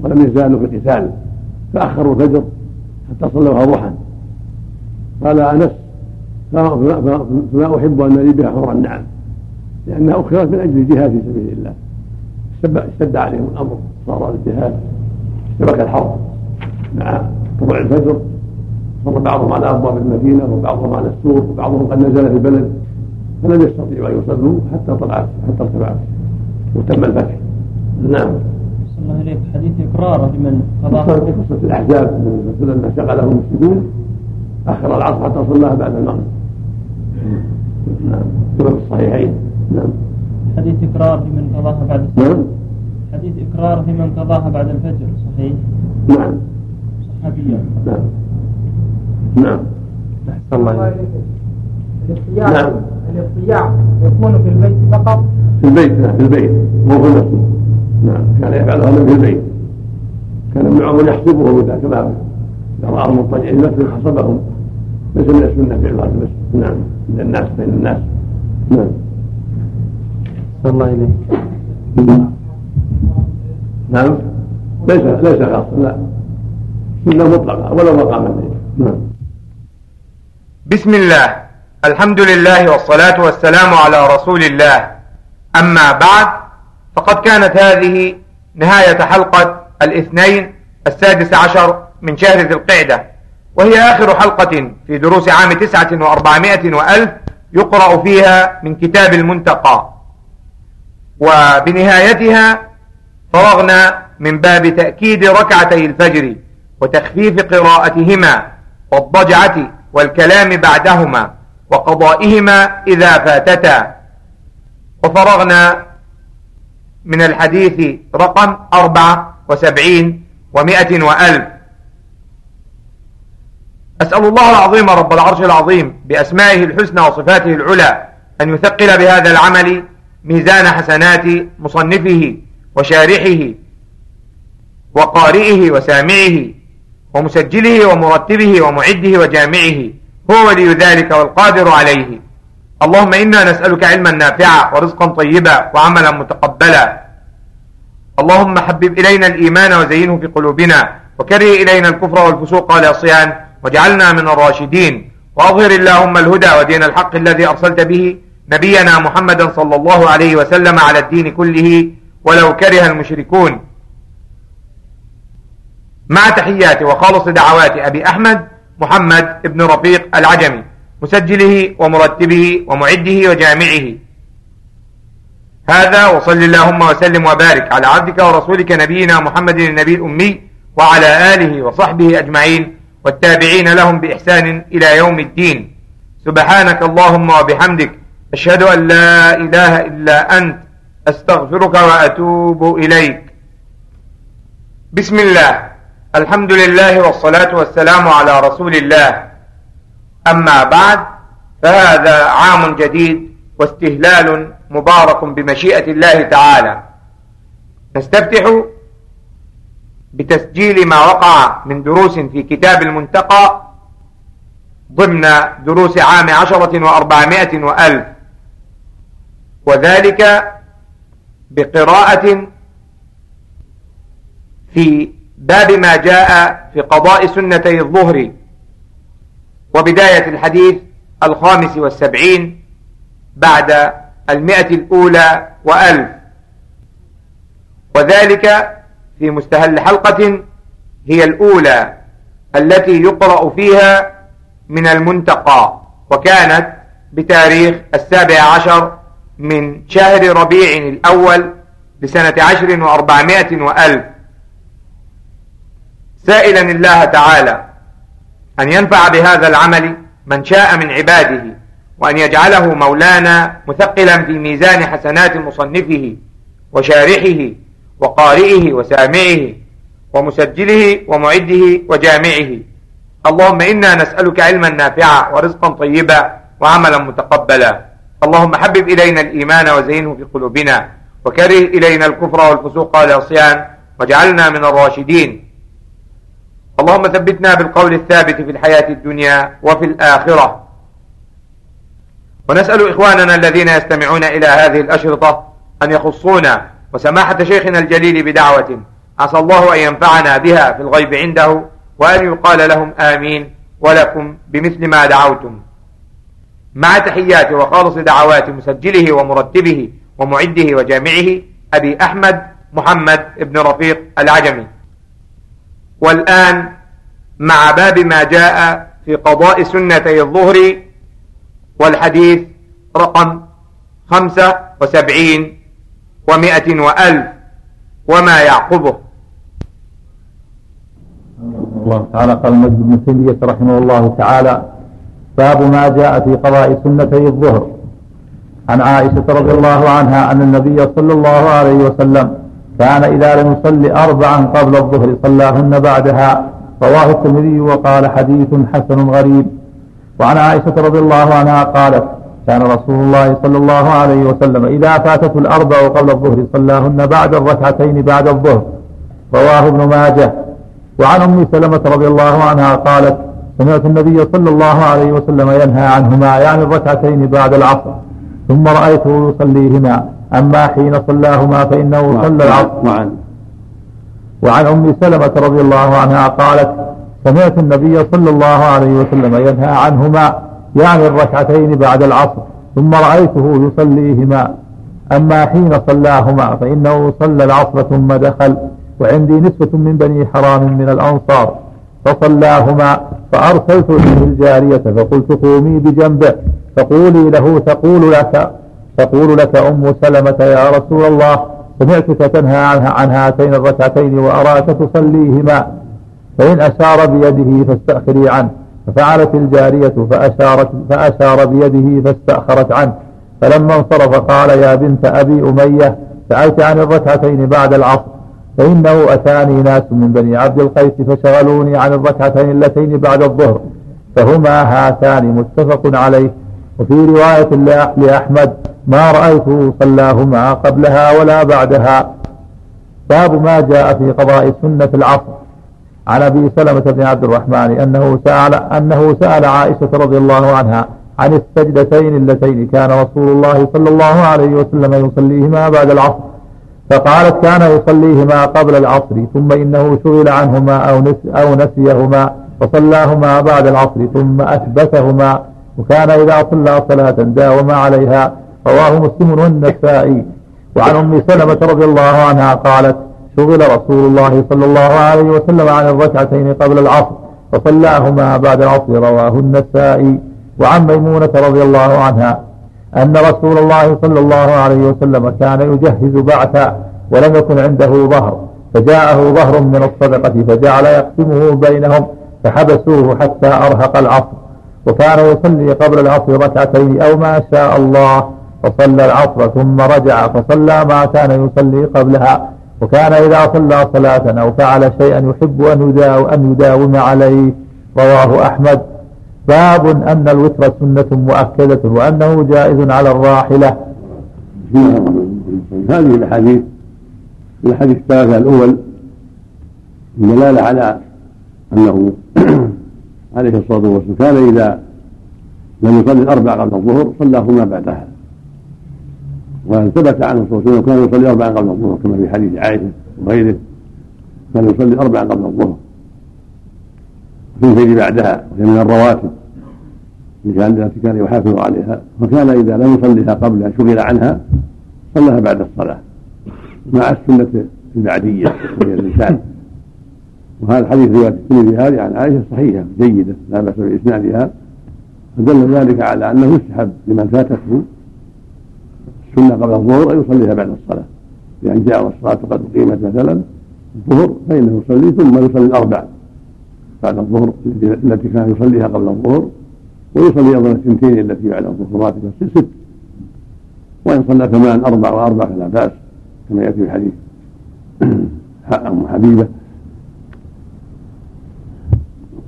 ولم يزالوا في القتال. فأخروا الفجر حتى صلوها ضحى. قال أنس فما أحب أن لي بها حور النعم لأنها أخرت من أجل الجهاد في سبيل الله. اشتد عليهم الأمر صار الجهاد. اشتبك الحرب مع طلوع الفجر. مر بعضهم على أبواب المدينة وبعضهم على السوق وبعضهم قد نزل في البلد. فلم يستطيعوا أن يصلوا حتى طلعت حتى ارتفعت وتم الفتح. نعم. الله اليك حديث إقرار لمن قضى قصه الأحزاب مثلا ما شغلهم السجون آخر العصر حتى صلاها بعد المغرب. نعم. كما في الصحيحين. نعم. حديث إقرار لمن قضاها بعد نعم. حديث إقرار في من قضاها بعد الفجر. صحيح؟ نعم. صحابية. نعم. نعم. أحسن الله الاضطياع نعم. الاضطياع يكون في البيت فقط. في البيت نعم في البيت. مو في المسجد. نعم. كان يفعل هذا في البيت. كان ابن عمر يحسبه اذا كما إذا راهم مضطجعين في المسجد حسبهم. ليس من السنة في عباد المسجد نعم من الناس بين الناس. نعم. الله إليك نعم. ليس ليس خاصا لا. سنة مطلقة ولو مقام الليل نعم. بسم الله. الحمد لله والصلاة والسلام على رسول الله. أما بعد فقد كانت هذه نهاية حلقة الاثنين السادس عشر من شهر ذي القعدة. وهي آخر حلقة في دروس عام تسعة وأربعمائة وألف يقرأ فيها من كتاب المنتقى. وبنهايتها فرغنا من باب تأكيد ركعتي الفجر وتخفيف قراءتهما والضجعة والكلام بعدهما وقضائهما إذا فاتتا. وفرغنا من الحديث رقم أربعة وسبعين ومائة وألف أسأل الله العظيم رب العرش العظيم بأسمائه الحسنى وصفاته العلى أن يثقل بهذا العمل ميزان حسنات مصنفه وشارحه وقارئه وسامعه ومسجله ومرتبه ومعده وجامعه هو ولي ذلك والقادر عليه. اللهم إنا نسألك علما نافعا ورزقا طيبا وعملا متقبلا. اللهم حبب إلينا الإيمان وزينه في قلوبنا وكره إلينا الكفر والفسوق والعصيان واجعلنا من الراشدين. وأظهر اللهم الهدى ودين الحق الذي أرسلت به نبينا محمدا صلى الله عليه وسلم على الدين كله ولو كره المشركون. مع تحيات وخالص دعوات أبي أحمد محمد ابن رفيق العجمي مسجله ومرتبه ومعده وجامعه. هذا وصل اللهم وسلم وبارك على عبدك ورسولك نبينا محمد النبي الأمي وعلى آله وصحبه أجمعين. والتابعين لهم بإحسان إلى يوم الدين. سبحانك اللهم وبحمدك أشهد أن لا إله إلا أنت أستغفرك وأتوب إليك. بسم الله. الحمد لله والصلاة والسلام على رسول الله. أما بعد فهذا عام جديد واستهلال مبارك بمشيئة الله تعالى. نستفتح بتسجيل ما وقع من دروس في كتاب المنتقى ضمن دروس عام عشرة وأربعمائة وألف. وذلك بقراءة في باب ما جاء في قضاء سنتي الظهر وبداية الحديث الخامس والسبعين بعد المئة الأولى وألف. وذلك في مستهل حلقة هي الأولى التي يقرأ فيها من المنتقى وكانت بتاريخ السابع عشر من شهر ربيع الأول لسنة عشر وأربعمائة وألف. سائلا الله تعالى أن ينفع بهذا العمل من شاء من عباده وأن يجعله مولانا مثقلا في ميزان حسنات مصنفه وشارحه وقارئه وسامعه ومسجله ومعده وجامعه. اللهم إنا نسألك علما نافعا ورزقا طيبا وعملا متقبلا. اللهم حبب إلينا الإيمان وزينه في قلوبنا. وكره إلينا الكفر والفسوق والعصيان. واجعلنا من الراشدين. اللهم ثبتنا بالقول الثابت في الحياة الدنيا وفي الآخرة. ونسأل إخواننا الذين يستمعون إلى هذه الأشرطة أن يخصونا وسماحة شيخنا الجليل بدعوة. عسى الله أن ينفعنا بها في الغيب عنده وأن يقال لهم آمين ولكم بمثل ما دعوتم. مع تحيات وخالص دعوات مسجله ومرتبه ومعده وجامعه أبي أحمد محمد بن رفيق العجمي. والآن مع باب ما جاء في قضاء سنتي الظهر والحديث رقم خمسة وسبعين ومائة وألف وما يعقبه. الله تعالى قال المجد بن تيمية رحمه الله تعالى باب ما جاء في قضاء سنتي الظهر. عن عائشة رضي الله عنها أن النبي صلى الله عليه وسلم كان إذا لم يصلي أربعا قبل الظهر صلاهن بعدها. رواه الترمذي وقال حديث حسن غريب. وعن عائشة رضي الله عنها قالت كان رسول الله صلى الله عليه وسلم إذا فاتته الأربع قبل الظهر صلاهن بعد الركعتين بعد الظهر. رواه ابن ماجه. وعن أم سلمة رضي الله عنها قالت سمعت النبي صلى الله عليه وسلم ينهى عنهما يعني الركعتين بعد العصر ثم رأيته يصليهما. أما حين صلاهما فإنه صلى العصر. وعن أم سلمة رضي الله عنها قالت سمعت النبي صلى الله عليه وسلم ينهى عنهما. يعني الركعتين بعد العصر ثم رأيته يصليهما. أما حين صلاهما فإنه صلى العصر ثم دخل وعندي نسبة من بني حرام من الأنصار. فصلاهما فأرسلت إليه الجارية فقلت قومي بجنبه فقولي له تقول لك تقول لك أم سلمة يا رسول الله سمعتك تنهى عنها عن هاتين الركعتين وأراك تصليهما. فإن أشار بيده فاستأخري عنه. ففعلت الجارية فأشارت فأشار بيده فاستأخرت عنه. فلما انصرف قال يا بنت أبي أمية سألت عن الركعتين بعد العصر. فإنه أتاني ناس من بني عبد القيس فشغلوني عن الركعتين اللتين بعد الظهر. فهما هاتان متفق عليه. وفي رواية لأحمد ما رأيته صلاهما قبلها ولا بعدها. باب ما جاء في قضاء سنة العصر. عن أبي سلمة بن عبد الرحمن أنه سأل, أنه سأل عائشة رضي الله عنها عن السجدتين اللتين كان رسول الله صلى الله عليه وسلم يصليهما بعد العصر. فقالت كان يصليهما قبل العصر ثم إنه شغل عنهما أو, نس أو نسيهما فصلاهما بعد العصر ثم أثبتهما. وكان إذا صلى صلاة داوم عليها رواه مسلم والنسائي. وعن أم سلمة رضي الله عنها قالت شغل رسول الله صلى الله عليه وسلم عن الركعتين قبل العصر فصلاهما بعد العصر رواه النسائي وعن ميمونة رضي الله عنها أن رسول الله صلى الله عليه وسلم كان يجهز بعثا ولم يكن عنده ظهر فجاءه ظهر من الصدقة فجعل يقسمه بينهم فحبسوه حتى أرهق العصر وكان يصلي قبل العصر ركعتين أو ما شاء الله فصلى العصر ثم رجع فصلى ما كان يصلي قبلها. وكان إذا صلى صلاة أو فعل شيئا يحب أن يداوم, أن يداوم عليه رواه أحمد. باب أن الوتر سنة مؤكدة وأنه جائز على الراحلة. هذه الأحاديث الحديث الثلاثة الأول دلالة على أنه عليه الصلاة والسلام كان إذا لم يصلي الأربع قبل الظهر صلاهما بعدها. وثبت عنه صلى الله عليه وسلم كان يصلي أربعا قبل الظهر كما في حديث عائشة وغيره. كان يصلي أربعا قبل الظهر. في الليل بعدها وهي من الرواتب. التي كان يحافظ عليها. وكان إذا لم يصليها قبل شغل عنها صلاها بعد الصلاة. مع السنة البعدية وهي اللسان وهذا الحديث رواية الترمذي هذه عن عائشة صحيحة جيدة لا بأس بإسنادها. فدل ذلك على أنه يستحب لمن فاتته السنة قبل الظهر أن يصليها بعد الصلاة. لأن جاء والصلاة قد أقيمت مثلا الظهر فإنه يصلي ثم يصلي الأربع بعد الظهر التي كان يصليها قبل الظهر ويصلي أيضا الثنتين التي بعد الظهر راتبة ست. وإن صلى ثمان أربع وأربع فلا بأس كما يأتي في حديث أم حبيبة.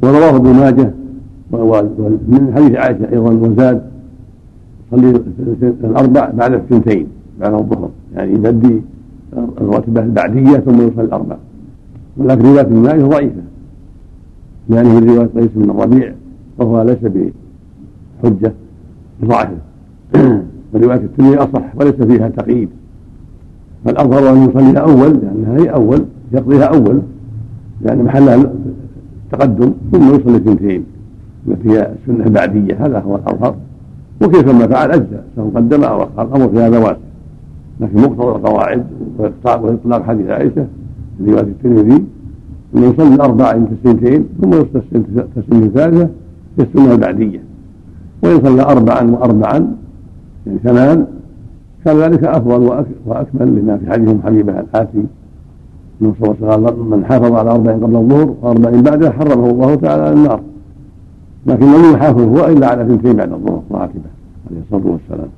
ورواه ابن ماجه ومن حديث عائشة أيضا وزاد صلي الأربع بعد الثنتين بعد الظهر. يعني يبدي الراتبة البعدية ثم يصلي الأربع. ولكن رواية ابن ماجه ضعيفة. لأنه من رواية قيس بن الربيع وهو ليس بحجة ضعفه ورواية الترمذي أصح وليس فيها تقييد. فالأظهر أن يصليها أول لأنها هي أول يقضيها أول. لأن محلها تقدم ثم يصلي اثنتين التي هي السنة البعدية هذا هو الأظهر. وكيفما فعل أجزاء سواء قدم أو أخر الأمر في هذا واسع لكن مقتضى القواعد وإطلاق حديث عائشة رواية الترمذي أنه يصلي الأربع عند السنتين ثم يصلي التسليم الثالثة في السنة البعدية. وإن صلى أربعا وأربعا يعني ثمان كان ذلك أفضل وأكمل لما في حديث حبيبة الآتي. أنه صلى الله عليه وسلم من حافظ على أربع قبل الظهر وأربع بعده حرمه الله تعالى على النار. لكن لم يحافظ هو إلا على اثنتين بعد الظهر راتبة عليه الصلاة والسلام.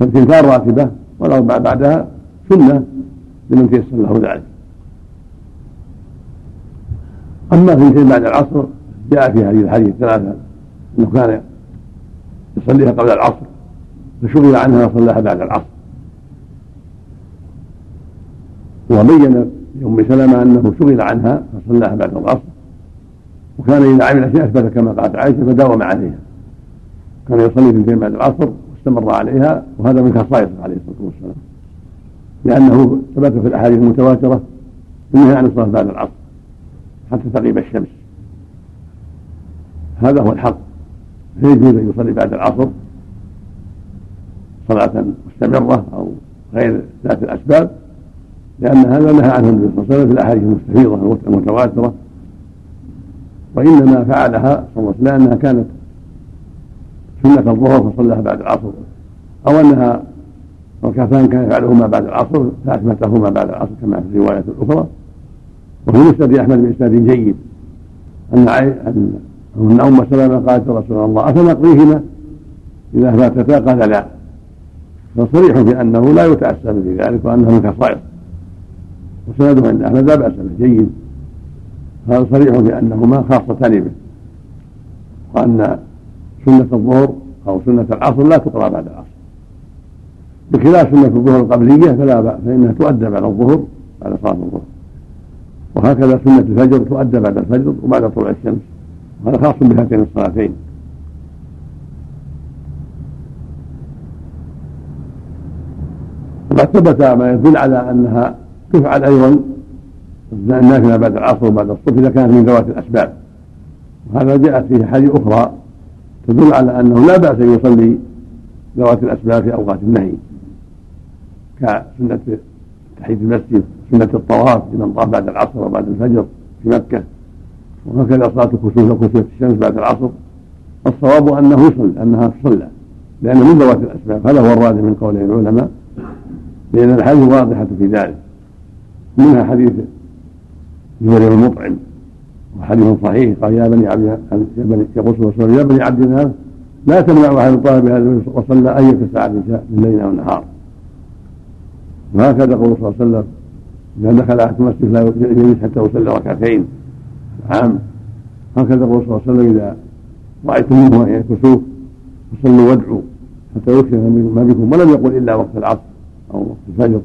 فالثنتان راتبة والأربع بعدها سنة لمن تيسر له ذلك. أما اثنتين بعد العصر جاء في هذه الحديث ثلاثة أنه كان يصليها قبل العصر فشغل عنها وصلاها بعد العصر. وبين لأم سلمة أنه شغل عنها فصلاها بعد العصر. وكان إذا عمل شيء أثبت كما قالت عائشة فداوم عليها. كان يصلي اثنتين بعد العصر واستمر عليها وهذا من خصائصه عليه الصلاة والسلام. لأنه ثبت في الأحاديث المتواترة النهي عن الصلاة بعد العصر حتى تغيب الشمس. هذا هو الحق. فيجوز أن يصلي بعد العصر صلاة مستمرة أو غير ذات الأسباب لأن هذا نهى عنه النبي صلى الله عليه وسلم في الأحاديث المستفيضة المتواترة وإنما فعلها وسلم لأنها كانت سنة الظهر فصلىها بعد العصر أو أنها ركعتان كان يفعلهما بعد العصر فأثبتهما بعد العصر كما في الرواية الأخرى. وفي مسند أحمد بإسناد جيد أن أن أم سلمة قالت يا رسول الله أفنقضيهما؟ إذا فاتتا قال لا. فصريح في أنه لا يتأسى في ذلك وأنه من خصائص وسنده عند أحمد لا بأس به جيد. هذا صريح في أنهما خاصتان به. وأن سنة الظهر أو سنة العصر لا تقرأ بعد العصر. بخلاف سنة الظهر القبلية فلا بأس فإنها تؤدى بعد الظهر بعد صلاة الظهر. وهكذا سنة الفجر تؤدى بعد الفجر وبعد طلوع الشمس. وهذا خاص بهاتين الصلاتين. وقد ثبت ما يدل على أنها تفعل أيضا النافله بعد العصر وبعد الصبح إذا كانت من ذوات الأسباب. وهذا جاءت فيه حديث أخرى تدل على أنه لا بأس أن يصلي ذوات الأسباب في أوقات النهي. كسنة تحية المسجد سنة الطواف لمن طاف بعد العصر وبعد الفجر في مكة. وهكذا صلاة الكسوف وكسوف الشمس بعد العصر. الصواب أنه يصلي أنها تصلى لأنه من ذوات الأسباب. هذا هو الراجح من قول العلماء لأن الحديث واضحة في ذلك. منها حديث جبير المطعم وحديث صحيح قال يا بني عبد يا بني يقول صلى الله عليه وسلم يا بني عبد الله لا تمنعوا أحد طالب هذا وصلى اية ساعة من الليل أو النهار وهكذا قول صلى الله عليه وسلم إذا دخل أحد المسجد لا يجلس حتى يصلي ركعتين نعم هكذا الرسول صلى الله عليه وسلم إذا رأيتموه أن الكسوف فصلوا وادعوا حتى يكثر ما بكم ولم يقل إلا وقت العصر أو وقت الفجر.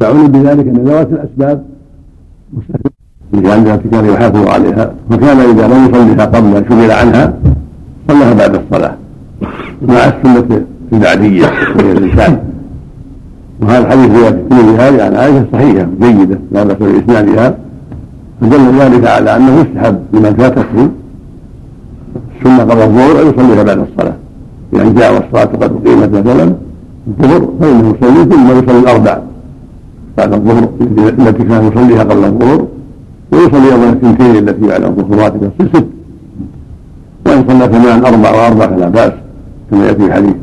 فعلم بذلك أن ذوات الأسباب. مستحيل لأن كان يحافظ عليها. فكان إذا لم يصليها قبل شغل عنها صلىها بعد الصلاة. مع السنة البعدية وهي الإنسان وهذا الحديث الترمذي هذه عن عائشة صحيحة جيدة لا بأس بإسنادها. فدل ذلك على أنه يستحب لمن فاتته السنة قبل الظهر أن يصليها بعد الصلاة. يعني جاء والصلاة قد أقيمت مثلا الظهر فإنه يصلي ثم يصلي الأربع. بعد الظهر التي كان يصليها قبل الظهر ويصلي أيضا الثنتين التي بعد الظهر راتبة ست وإن صلى ثمان أربع وأربع فلا بأس كما يأتي في حديث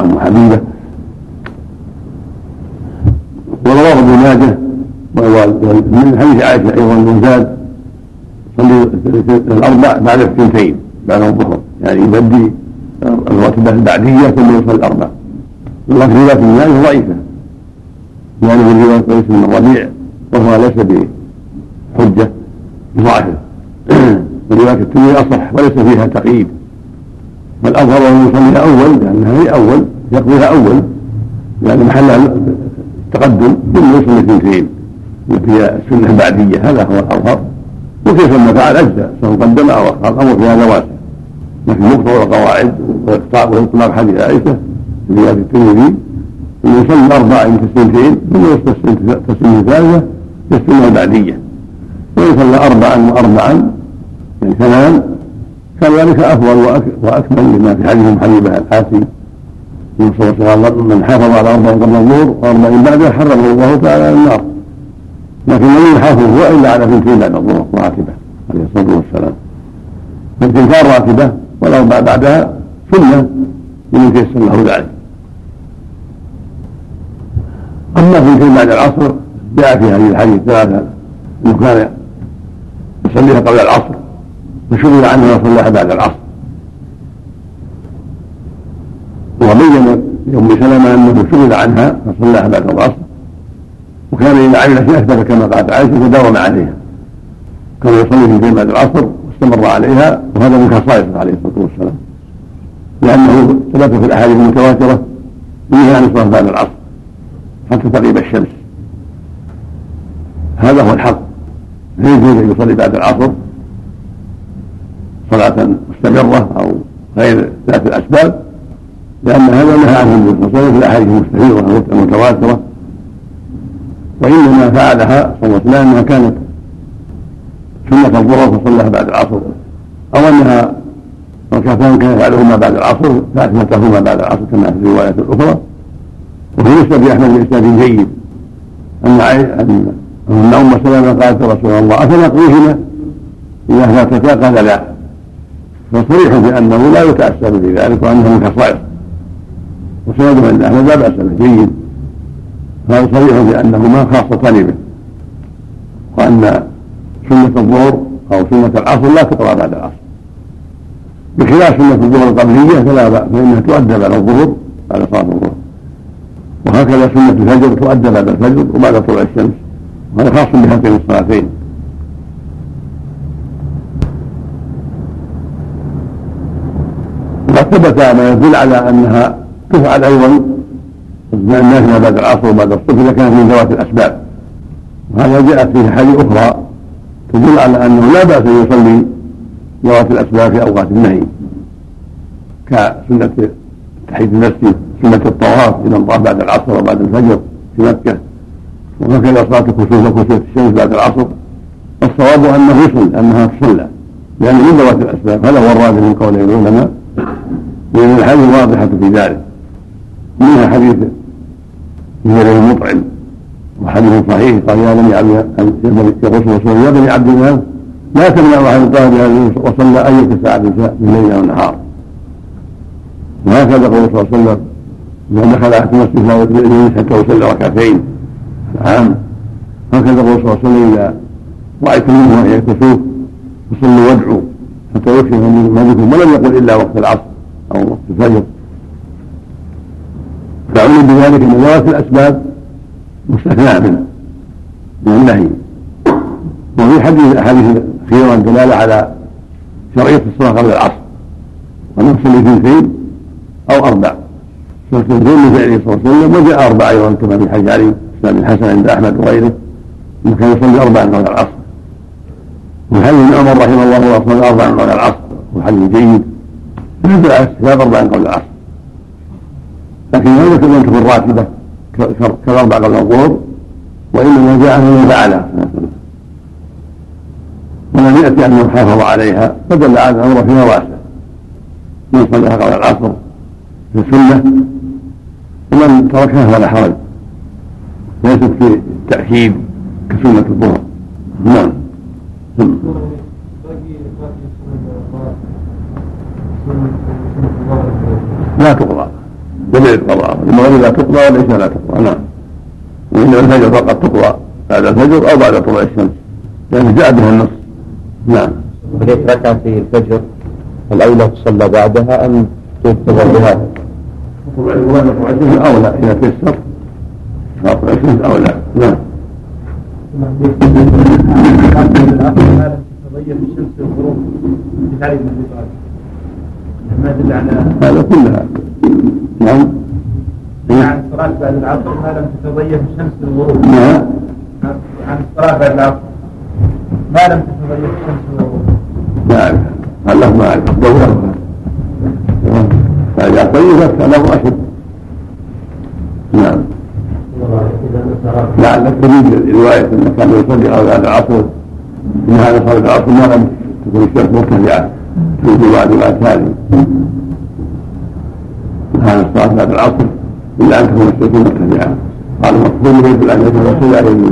أم حبيبة. ورواه ابن ماجه من حديث عائشة أيضا وزاد صلي الأربع بعد الثنتين بعد الظهر. يعني يبدي الراتبة البعدية ثم يصلي الأربع. والله في رواية ضعيفة يعني من رواية قيس بن الربيع وهو ليس بحجة ضعفه ورواية الترمذي أصح وليس فيها تقييد. والأظهر أن يصليها أول لأنها هي أول يقضيها أول لأن محلها تقدم ثم يصلي اثنتين التي هي السنة البعدية. هذا هو الأظهر. وكيف ما فعل أجزاء؟ سواء قدم أو أخر الأمر في هذا واسع لكن مقتضى القواعد وإطلاق حديث عائشة في رواية الترمذي أن يصلي أربع من تسليمتين ثم يستسلم تسليم ثالثة يسلم البعدية وإن صلى أربعا وأربعا يعني ثمان كان ذلك أفضل وأكمل لما في حديث حبيبة الحاسي من من حافظ على أربع قبل الظهر وأربع بعده حرمه الله تعالى على النار. لكن لم يحافظ إلا على اثنتين بعد الظهر راتبة عليه الصلاة والسلام. فالتنتان راتبة والأربع بعدها سنة لمن تيسر له ذلك. أما اثنتين بعد العصر جاء في هذه الحديث ثلاثة أنه كان يصليها قبل العصر فشغل عنها وصلاها بعد العصر. وبين لأم سلمة أنه شغل عنها فصلاها بعد العصر وكان إذا عمل شيء أثبت كما قالت عائشة تداوم عليها. كان يصلي في بعد العصر واستمر عليها وهذا من خصائصه عليه الصلاة والسلام. لأنه ثبت في الأحاديث المتواترة نهي عن الصلاة بعد العصر. حتى تغيب الشمس هذا هو الحق. لا يجوز أن يصلي بعد العصر صلاة مستمرة أو غير ذات الأسباب لأن هذا نهى عنه النبي صلى الله عليه وسلم في الأحاديث المستفيضة المتواترة. وإنما فعلها صلى الله عليه وسلم أنها كانت سنة الظهر فصلىها بعد العصر. أو أنها ركعتان كان يفعلهما بعد العصر فأثبتهما بعد العصر كما في الرواية الأخرى. وفي مسند أحمد بإسناد جيد. أن أن أم سلمة قالت رسول الله أفنقضيهما إذا فاتتا قال لا. فصريح بأنه لا يتأثر بذلك وأنه من خصائص وسند عند أحمد لا بأس به جيد. هذا صريح بأنهما خاصتان به وأن سنة الظهر أو سنة العصر لا تقرأ بعد العصر. بخلاف سنة الظهر القبلية فلا بأس فإنها تؤدى بعد الظهر بعد صلاة الظهر. وهكذا سنة الفجر تؤدى بعد الفجر وبعد طلوع الشمس. وهذا خاص بهاتين الصلاتين. وقد ثبت ما يدل على أنها تفعل أيضا النافله بعد العصر وبعد الصبح إذا كانت من ذوات الأسباب. وهذا جاءت فيه حديث أخرى تدل على أنه لا بأس أن يصلي ذوات الأسباب في أوقات النهي. كسنة تحيه المسجد سنه الطواف اذا طاف بعد العصر وبعد الفجر في مكة. وهكذا صلاة الكسوف وكسوف الشمس بعد العصر. الصواب أنه يصلي أنها تصلى لأن من ذوات الأسباب؟ هذا هو الراجح من قول العلماء. لأن الحديث واضحه في ذلك. منها حديث جبير المطعم وحديث صحيح. قال يا بني عبد يقول رسول يا بني عبد الله لا تمنع أحد قال وصلى اية ساعة من الليل أو النهار وهكذا قول صلى الله عليه وسلم اذا دخل أحد المسجد لا يجلس حتى يصلي ركعتين نعم هكذا قول صلى الله عليه وسلم إذا رايتم منه أن يكسوه فصلوا وادعوا حتى يكشف بكم. ولم يقل إلا وقت العصر أو وقت الفجر. فعلم بذلك ان ذوات الأسباب مستثنى من من النهي. وفي حديث احاديث كثيره دلالة على شرعية الصلاة قبل العصر. ونصلي اثنتين أربع. صلاه اثنتين من فعله صلى الله عليه وسلم وجاء أربع أيضا كما في حديث علي بن الحسن عند أحمد وغيره. انه كان يصلي اربعا قبل العصر. وحديث ابن عمر رحمه الله صلى اربعا قبل العصر؟ وحديث جيد؟ على استحباب اربعا قبل العصر. لكن لم يكن لم تكن راتبة كالأربع قبل الظهر وإنما جاء من فعلها ولم يأتي انه حافظ عليها فدل على الامر فيها واسع من صلىها قبل العصر. في السنة ومن تركها فلا حرج. ليست في التاكيد كسنة الظهر. نعم. لا تقضى. جميع القضاء المغرب لا تقضى والعشاء لا تقضى. نعم. وإنما الفجر فقط تقضى. بعد الفجر أو بعد طلوع الشمس. لأنه جاء بها النص. نعم. وليس ركعتي الفجر؟ الأولى تصلى بعدها أم تكتب بها؟ طلوع الشمس أولى إذا تيسر. طلوع الشمس أولى. نعم. ما يدل على هذا كلها نعم. عن الصلاة بعد العصر ما لم تتضيف الشمس الغروب نعم. عن الصلاة بعد العصر ما لم تتضيف الشمس الغروب ما أعرف. هل ما أعرف. فإذا طيبت فله أشد نعم. لعلك تريد رواية أنه كان يصلي بعد العصر. إن هذا صلاة العصر ما لم تكن الشمس مرتفعة تريد بعد ما هذه هذا الصلاة بعد العصر إلا أن تكون الشمس مرتفعة قال المقصود يريد أن يكون الرسول عليه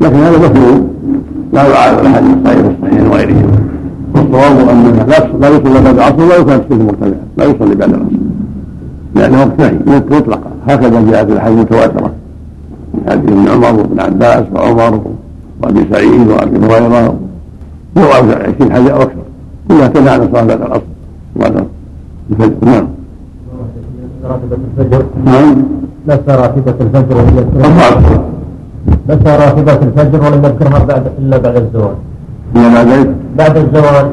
لكن هذا مفهوم. لا يعارض أحد الصحيح الصحيحين وغيرهما والصواب أنها لا يصلي بعد العصر ولا يكون الشمس مرتفعة لا يصلي بعد العصر. لأنه وقت نهي مطلقة هكذا جاءت الأحاديث المتواترة من حديث ابن عمر وابن عباس وعمر وأبي سعيد وأبي هريرة. وابو عشرين حديث أو أكثر. كلها تنهى عن الصلاه بعد العصر. وبعد الفجر. نعم. راتبة الفجر نعم. ليس راتبة الفجر ولم يذكرها. ليس راتبة الفجر ولم يذكرها بعد إلا بعد الزوال. إلا بعد ذلك بعد الزوال.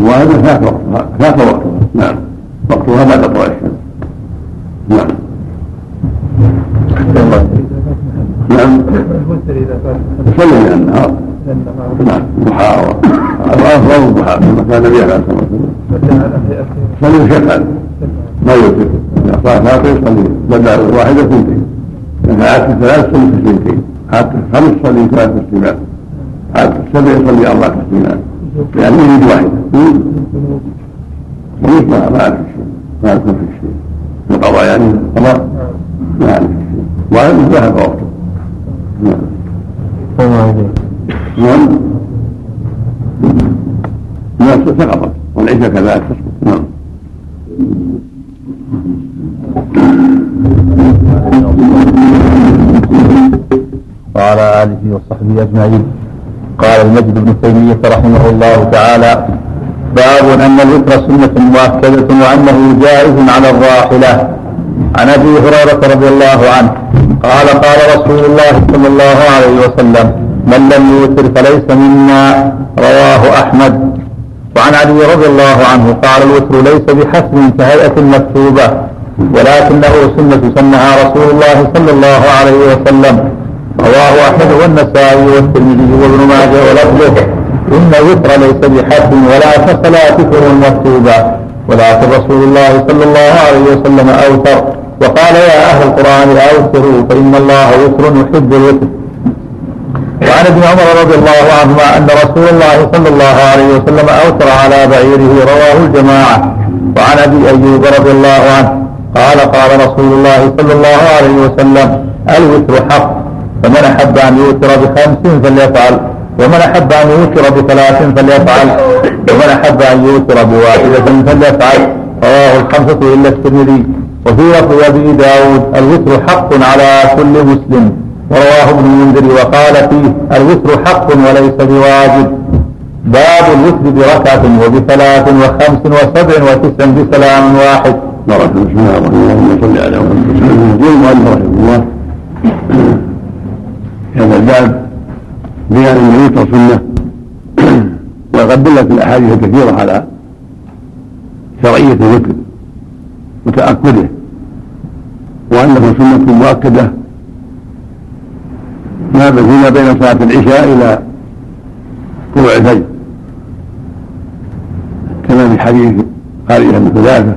وهذا فات وقتها فات وقتها نعم. وقتها بعد طلوع الشمس نعم. نعم. الوتر اذا فات يصلي من النهار نعم. ضحى وافضل الضحى كما كان النبي عليه الصلاة والسلام. يصلي وشغل ما يوتر اذا فاطر يصلي بدل واحدة اثنتين اذا عادت ثلاث صلي تسليمتين عادت خمس صلي ثلاث تسليمات عادت سبع يصلي أربع تسليمات يعني يريد واحدة. ومثلها ما اعرف شيء ما اعرف في شيء القضاء يعني القضاء ما اعرف شيء وهذا ذهب وقته نعم. نعم نعم سقطت والعشاء كذلك. تسقط نعم. وعلى آله وصحبه أجمعين. قال المجد بن تيمية رحمه الله تعالى باب أن الوتر سنة مؤكدة وأنه جائز على الراحلة. عن أبي هريرة رضي الله عنه قال قال رسول الله صلى الله عليه وسلم من لم يوتر فليس منا. رواه أحمد. وعن علي رضي الله عنه قال الوتر ليس بحسب كهيئة مكتوبة ولكنه سنة سنها رسول الله صلى الله عليه وسلم. رواه أحمد والنسائي والترمذي وابن ماجه ولفظه. إن الوتر ليس بحسب ولا كصلاتكم المكتوبة ولكن رسول الله صلى الله عليه وسلم أوتر. وقال يا أهل القرآن أوتروا فإن الله وتر يحب الوتر. وعن ابن عمر رضي الله عنهما أن رسول الله صلى الله عليه وسلم أوتر على بعيره رواه الجماعة. وعن أبي أيوب رضي الله عنه قال قال رسول الله صلى الله عليه وسلم الوتر حق فمن أحب أن يوتر بخمس فليفعل. ومن أحب أن يوتر بثلاث فليفعل. ومن أحب أن يوتر بواحدة فليفعل. رواه الخمسة إلا الترمذي. وفي لفظ أبي داود الوتر حق على كل مسلم. ورواه ابن المنذر وقال فيه الوتر حق وليس بواجب. باب الوتر بركعة وبثلاث وخمس وسبع وتسع بسلام واحد. بارك بسم الله الرحمن الرحيم صل على محمد وسلم المؤلف رحمه الله هذا الباب بيان النبي سنة. وقد دلت الأحاديث الكثيرة على شرعية الذكر وتاكده وأنه سنة مؤكدة. ما فيما بين صلاة العشاء إلى طلوع الفجر كما في حديث خالد بن حذافه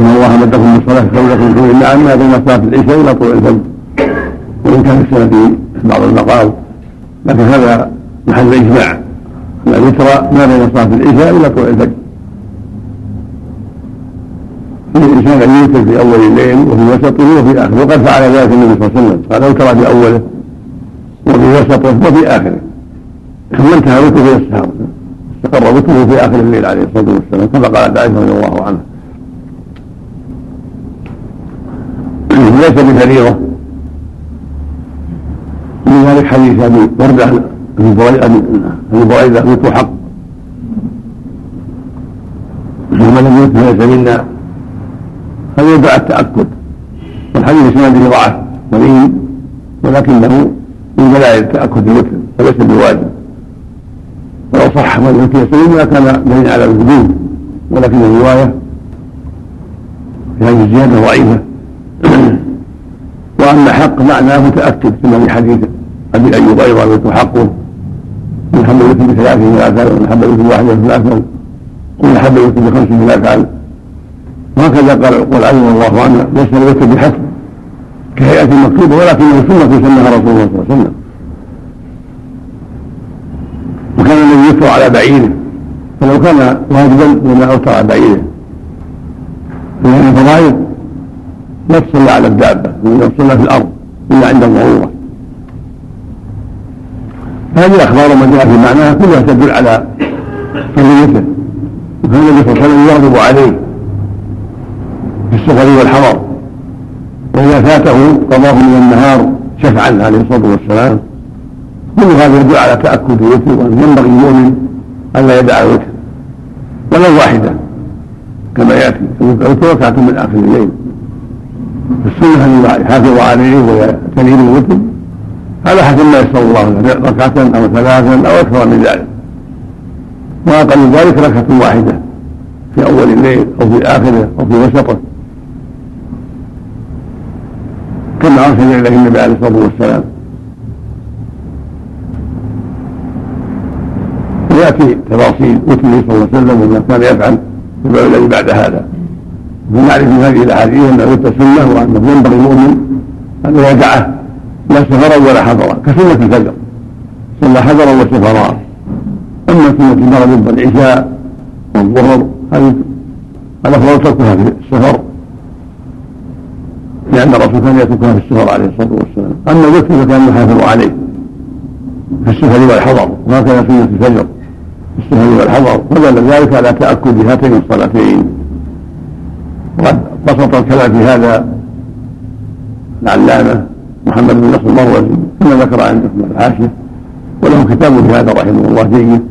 إن الله مدكم من صلاة قولكم كل نعم ما بين صلاة العشاء إلى طلوع الفجر وإن كان السنة في بعض المقام لكن هذا محل إجماع. ان الوتر ما بين صلاه العشاء إلى طلوع الفجر. الإنسان ان يوتر في أول الليل وفي وسطه وفي آخره. وقد فعل ذلك النبي صلى الله عليه وسلم. قال اوتر في أوله وفي وسطه وفي آخره. ثم انتهى وتره إلى السهر استقر وتره في آخر الليل عليه الصلاة والسلام. كما قالت عائشه رضي الله عنها ليس بفريضة. من ذلك حديث أبي برده ابي بريده مثل حق. ومن لم يمت فليس منا هذا يدعى التأكد. والحديث اسناده ضعف ولين ولكنه من دلائل تاكد الوتر فليس بواجب. ولو صح من اوتي سليم كان دليل على الوجوب ولكن الرواية في هذه الزيادة ضعيفة. وأن حق معناه متأكد كما في حديث أبي أيوب أيضا مثل حقه. من حب الوتر بثلاث فلا فعل ومن الوتر بواحدة فلا فعل ومن حب الوتر بخمس فلا فعل وهكذا قال علي رضي الله عنه ليس الوتر بحسب كهيئة مكتوبة ولكنه سنة سنها رسول الله صلى الله عليه وسلم. وكان الذي يترى على بعيره. فلو كان واجبا لما اوتر على بعيره. فإن الفرائض لا تصلى على الدابة ولا تصلى في الأرض إلا عند الضرورة. هذه الأخبار وما جاء في معناها كلها تدل على فضيلته وكان النبي صلى الله عليه وسلم يغضب عليه في السفر والحضر وإذا فاته قضاه من النهار شفعا عليه الصلاة والسلام. كل هذا يدل على تأكد الوتر وأن ينبغي المؤمن ألا يدع الوتر ولو واحدة كما يأتي الوتر ركعة من آخر الليل. السنة أن يحافظ عليه ويعتني بالوتر هذا حسب ما يسر الله له ركعة أو ثلاثا أو أكثر من ذلك. وأقل ذلك ركعة واحدة في أول الليل أو في آخره أو في وسطه. كما أرسل إليه النبي عليه الصلاة والسلام. ويأتي تفاصيل وتره صلى الله عليه وسلم وما كان يفعل في الذي بعد هذا. ونعرف من هذه الأحاديث ان الوتر سنه وانه ينبغي المؤمن أن يدعه لا سفرا ولا حضرا كسنه الفجر. صلى حضرا وسفرا أما سنه المغرب والعشاء والظهر هذه الأفضل تركها في السفر لأن الرسول كان يتركها في السفر عليه الصلاة والسلام. أما الوتر فكان يحافظ عليه في السفر والحضر. وهكذا سنه الفجر في السفر والحضر. ودل ذلك على تأكد هاتين الصلاتين. وقد بسط الكلام في هذا العلامة محمد بن نصر المروزي كما ذكر عن ابن الحاشية وله كتاب في هذا رحمه الله جيد.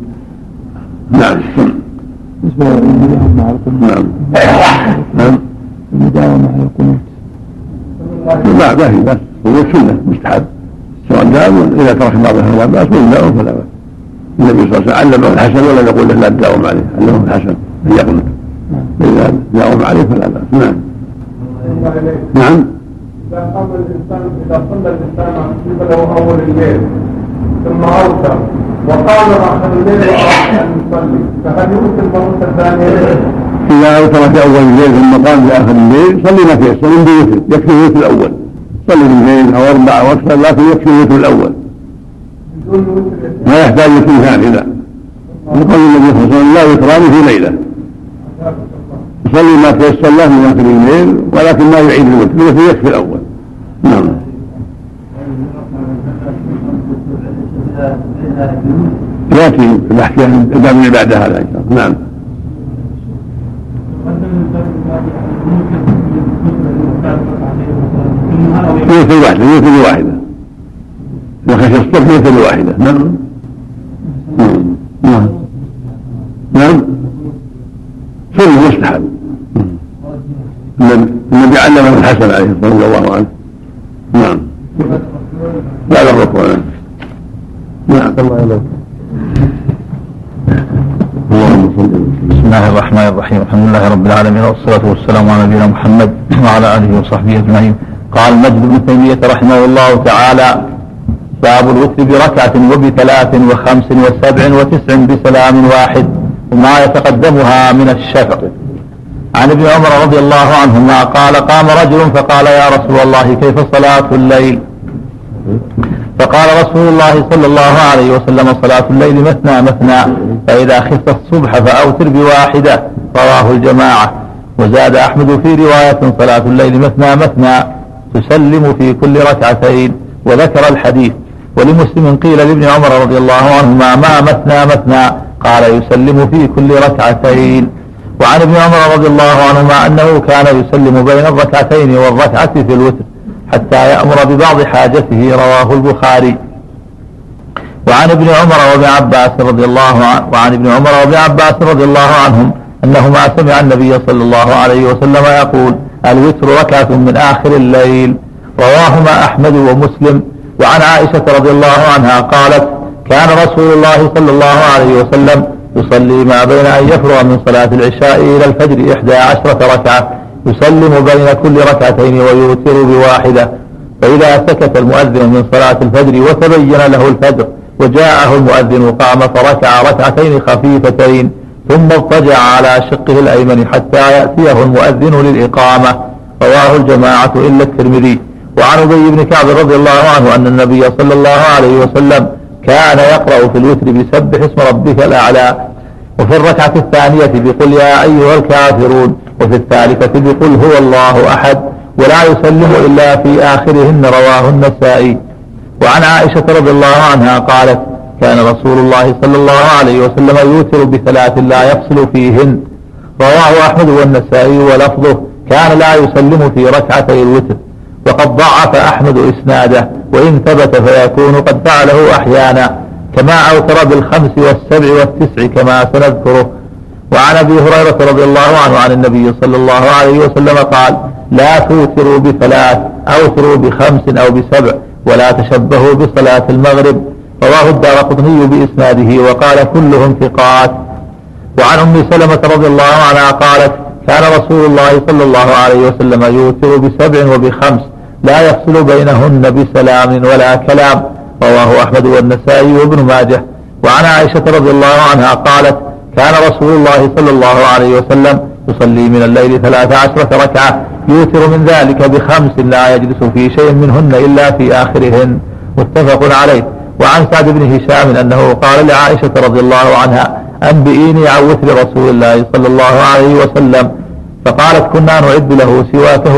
نعم. بالنسبة للمداومة مع القنوت نعم. نعم. المداومة على القنوت لا ما في بس هو سنة مستحب. سواء دام إذا ترك بعضها فلا بأس وإن داوم فلا بأس النبي صلى الله عليه وسلم علمه الحسن ولا يقول له لا تداوم عليه. علمه الحسن. أن يقنط فإذا داوم عليه فلا بأس. نعم. نعم. إذا قام الإنسان إذا صلى الإنسان قبله أول الليل ثم أوتر وقام آخر الليل وأراد أن يصلي. فهل يؤتي المرة الثانية؟ إذا أوتر في أول الليل ثم قام في آخر الليل صلي ما تيسر من بوتر يكفي الوتر الأول. صلي اثنين أو أربعة أو أكثر لكن يكفي الوتر الأول. ما يحتاج وتر ثاني لا. يقول النبي صلى الله عليه وسلم لا وتران في ليلة. يصلي ما تيسر له من آخر الليل ولكن ما يعيد الوتر الوتر يكفي الأول. نعم. يأتي البحث عن الباب اللي بعد هذا. نعم. يوتر واحدة يوتر واحدة خشي الصبح يوتر واحدة نعم. نعم. نعم. نعم. سنة مستحب الحسن عليه رضي الله عنه نعم. بعد الركوع نعم. الله اللهم صل بسم الله الرحمن الرحيم. الحمد لله رب العالمين والصلاة والسلام على نبينا محمد وعلى آله وصحبه أجمعين. قال مجد بن تيمية رحمه الله تعالى باب الوتر بركعة وبثلاث وخمس وسبع وتسع بسلام واحد وما يتقدمها من الشفع عن ابن عمر رضي الله عنهما قال قام رجل فقال يا رسول الله كيف صلاة الليل؟ فقال رسول الله صلى الله عليه وسلم صلاة الليل مثنى مثنى فإذا خفت الصبح فأوتر بواحدة رواه الجماعة. وزاد أحمد في رواية صلاة الليل مثنى مثنى تسلم في كل ركعتين وذكر الحديث. ولمسلم قيل لابن عمر رضي الله عنهما ما مثنى مثنى؟ قال يسلم في كل ركعتين. وعن ابن عمر رضي الله عنهما أنه كان يسلم بين الركعتين والركعة في الوتر حتى يأمر ببعض حاجته رواه البخاري. وعن ابن عمر وابن عباس رضي الله عنه وعن ابن عمر وابن عباس رضي الله عنهم أنهما سمع النبي صلى الله عليه وسلم يقول الوتر ركعة من آخر الليل. رواهما أحمد ومسلم. وعن عائشة رضي الله عنها قالت كان رسول الله صلى الله عليه وسلم يصلي ما بين أن يفرغ من صلاة العشاء إلى الفجر إحدى عشرة ركعة يسلم بين كل ركعتين ويوتر بواحدة. فإذا سكت المؤذن من صلاة الفجر وتبين له الفجر وجاءه المؤذن قام فركع ركعتين خفيفتين ثم اضطجع على شقه الأيمن حتى يأتيه المؤذن للإقامة. رواه الجماعة إلا الترمذي. وعن أبي بن كعب رضي الله عنه أن النبي صلى الله عليه وسلم كان يقرأ في الوتر بسبح اسم ربك الأعلى وفي الركعة الثانية بقل يا أيها الكافرون وفي الثالثة بقل هو الله أحد ولا يسلم إلا في آخرهن رواه النسائي. وعن عائشة رضي الله عنها قالت كان رسول الله صلى الله عليه وسلم يوتر بثلاث لا يفصل فيهن. رواه أحمد والنسائي ولفظه كان لا يسلم في ركعتي الوتر وقد ضعف أحمد إسناده. وإن ثبت فيكون قد فعله أحيانا كما أوتر بالخمس والسبع والتسع كما سنذكره. وعن أبي هريرة رضي الله عنه عن النبي صلى الله عليه وسلم قال لا توتروا بثلاث أوتروا بخمس أو بسبع ولا تشبهوا بصلاة المغرب. رواه الدار قطني بإسناده وقال كلهم ثقات. وعن أم سلمة رضي الله عنها قالت كان رسول الله صلى الله عليه وسلم يوتر بسبع وبخمس لا يفصل بينهن بسلام ولا كلام. رواه أحمد والنسائي وابن ماجه. وعن عائشة رضي الله عنها قالت كان رسول الله صلى الله عليه وسلم يصلي من الليل ثلاث عشرة ركعة. يوتر من ذلك بخمس لا يجلس في شيء منهن إلا في آخرهن. متفق عليه. وعن سعد بن هشام أنه قال لعائشة رضي الله عنها أنبئيني عن وتر رسول الله صلى الله عليه وسلم. فقالت كنا نعد له سواكه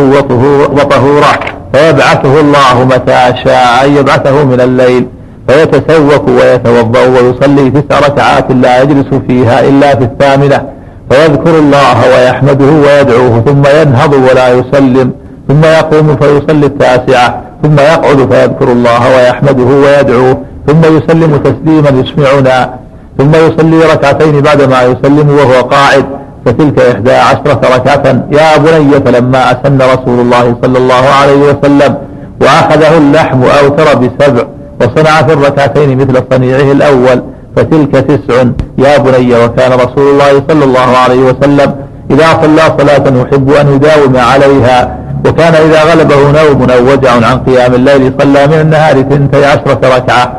وطهورا فيبعثه الله متى شاء أن يبعثه من الليل فيتسوك ويتوضأ ويصلي تسع ركعات لا يجلس فيها إلا في الثامنة. فيذكر الله ويحمده ويدعوه ثم ينهض ولا يسلم ثم يقوم فيصلي التاسعة ثم يقعد فيذكر الله ويحمده ويدعوه ثم يسلم تسليما يسمعنا ثم يصلي ركعتين بعدما يسلم وهو قاعد. فتلك إحدى عشرة ركعة. يا بني فلما أسن رسول الله صلى الله عليه وسلم وأخذه اللحم أوتر بسبع وصنع في الركعتين مثل صنيعه الأول فتلك تسع. يا بني وكان رسول الله صلى الله عليه وسلم إذا صلى صلاة يحب أن يداوم عليها. وكان إذا غلبه نوم أو وجع عن قيام الليل صلى من النهار ثنتي عشرة ركعة.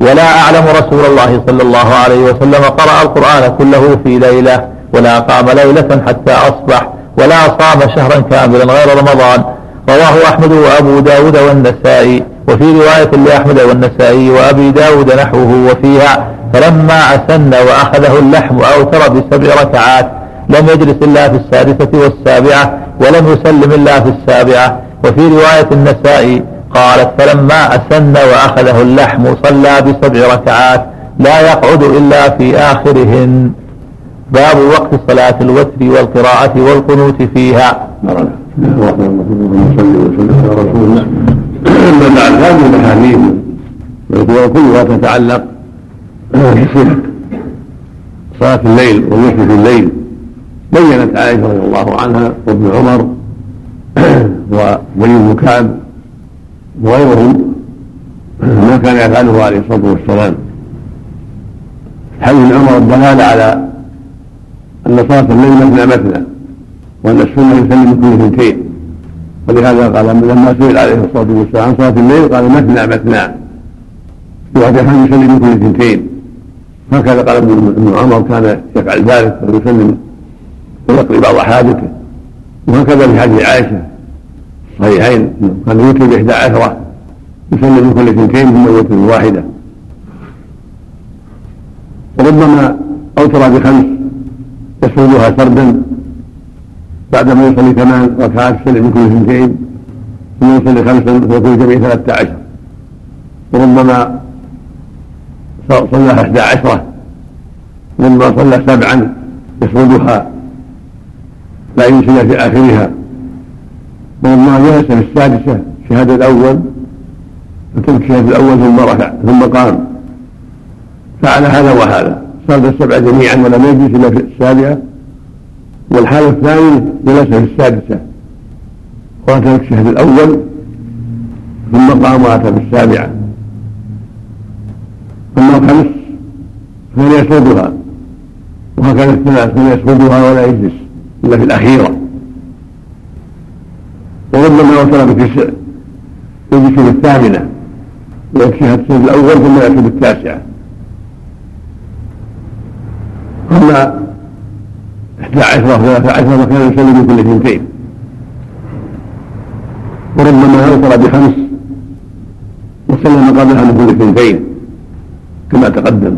ولا أعلم رسول الله صلى الله عليه وسلم قرأ القرآن كله في ليلة. ولا قام ليلة حتى أصبح ولا صام شهرا كاملا غير رمضان. رواه أحمد وأبو داود والنسائي وفي رواية لأحمد والنسائي وأبي داود نحوه وفيها فلما أسن وأخذه اللحم أوتر بسبع ركعات لم يجلس إلا في السادسة والسابعة ولم يسلم إلا في السابعة. وفي رواية النسائي قالت فلما أسن وأخذه اللحم صلى بسبع ركعات لا يقعد إلا في آخرهن. باب وقت صلاة الوتر والقراءة والقنوت فيها. أما بعد هذه الأحاديث وكلها تتعلق بصفة صلاة الليل والوتر في الليل. بينت عائشة رضي الله عنها وابن عمر وولي بن وغيرهم ما كان يفعله عليه الصلاة والسلام. حديث عمر الدلاله على أن صلاة الليل مثنى مثنى وأن السنة يسلم من كل اثنتين ولهذا قال لما سئل عليه الصلاة والسلام عن صلاة الليل قال مثنى مثنى في واحد يسلم من كل اثنتين هكذا قال ابن عمر كان يفعل ذلك ويسلم ويقضي بعض حاجته. وهكذا في حديث عائشة. الصحيحين كان يوتر بإحدى عشرة يسلم من كل اثنتين ثم يوتر بواحدة. وربما أوتر بخمس. يسردها سردا بعدما يصلي ثمان ركعات يسلم من كل اثنتين ثم يصلي خمسا فيكون الجميع ثلاثة عشر. وربما صلى إحدى عشرة ثم صلى سبعا يسردها لا ينسي في آخرها. وربما جلس في السادسة الشهادة الأول فترك الشهادة الأول ثم رفع ثم قام. فعل هذا وهذا. صلى السبع جميعا ولم يجلس إلا في السابعة. والحالة الثانية جلس في السادسة. وأتى الشهادة الأول ثم قام وأتى بالسابعة أما الخمس فهل يسردها. وهكذا الثلاث فهل يسردها ولا يجلس إلا في الأخيرة. وربما وصل بتسع يجلس بالثامنة ويكفيها السجد الأول ثم يأتي بالتاسعة. أما إحدى عشرة وثلاثة عشرة فكان يصلي من كل اثنتين. وربما أوصل بخمس وسلم قبلها من كل اثنتين كما تقدم.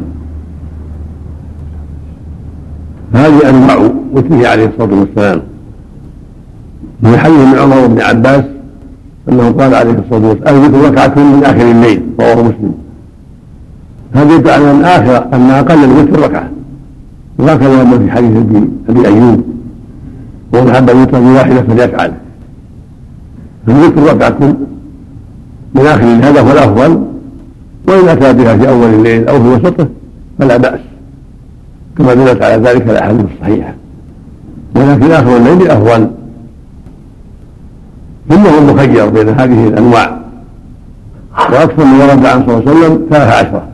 هذه أنواع وتره عليه الصلاة والسلام. من حديث ابن عمر وابن عباس أنه قال عليه الصلاة والسلام الوتر ركعة من آخر الليل رواه مسلم. هذا يدل على ان آخر أن أقل الوتر ركعة. وهكذا ما في حديث ابي أيوب. ومن احب الوتر بواحده فليفعل. الوتر ركعه من آخر هذا هو الأفضل. وإن أتى بها في أول الليل أو في وسطه فلا بأس. كما دلت على ذلك الأحاديث الصحيحة. ولكن آخر الليل أفضل. ثم هو مخير بين هذه الأنواع. وأكثر من ورد عن صلى الله عليه وسلم ثلاث عشرة.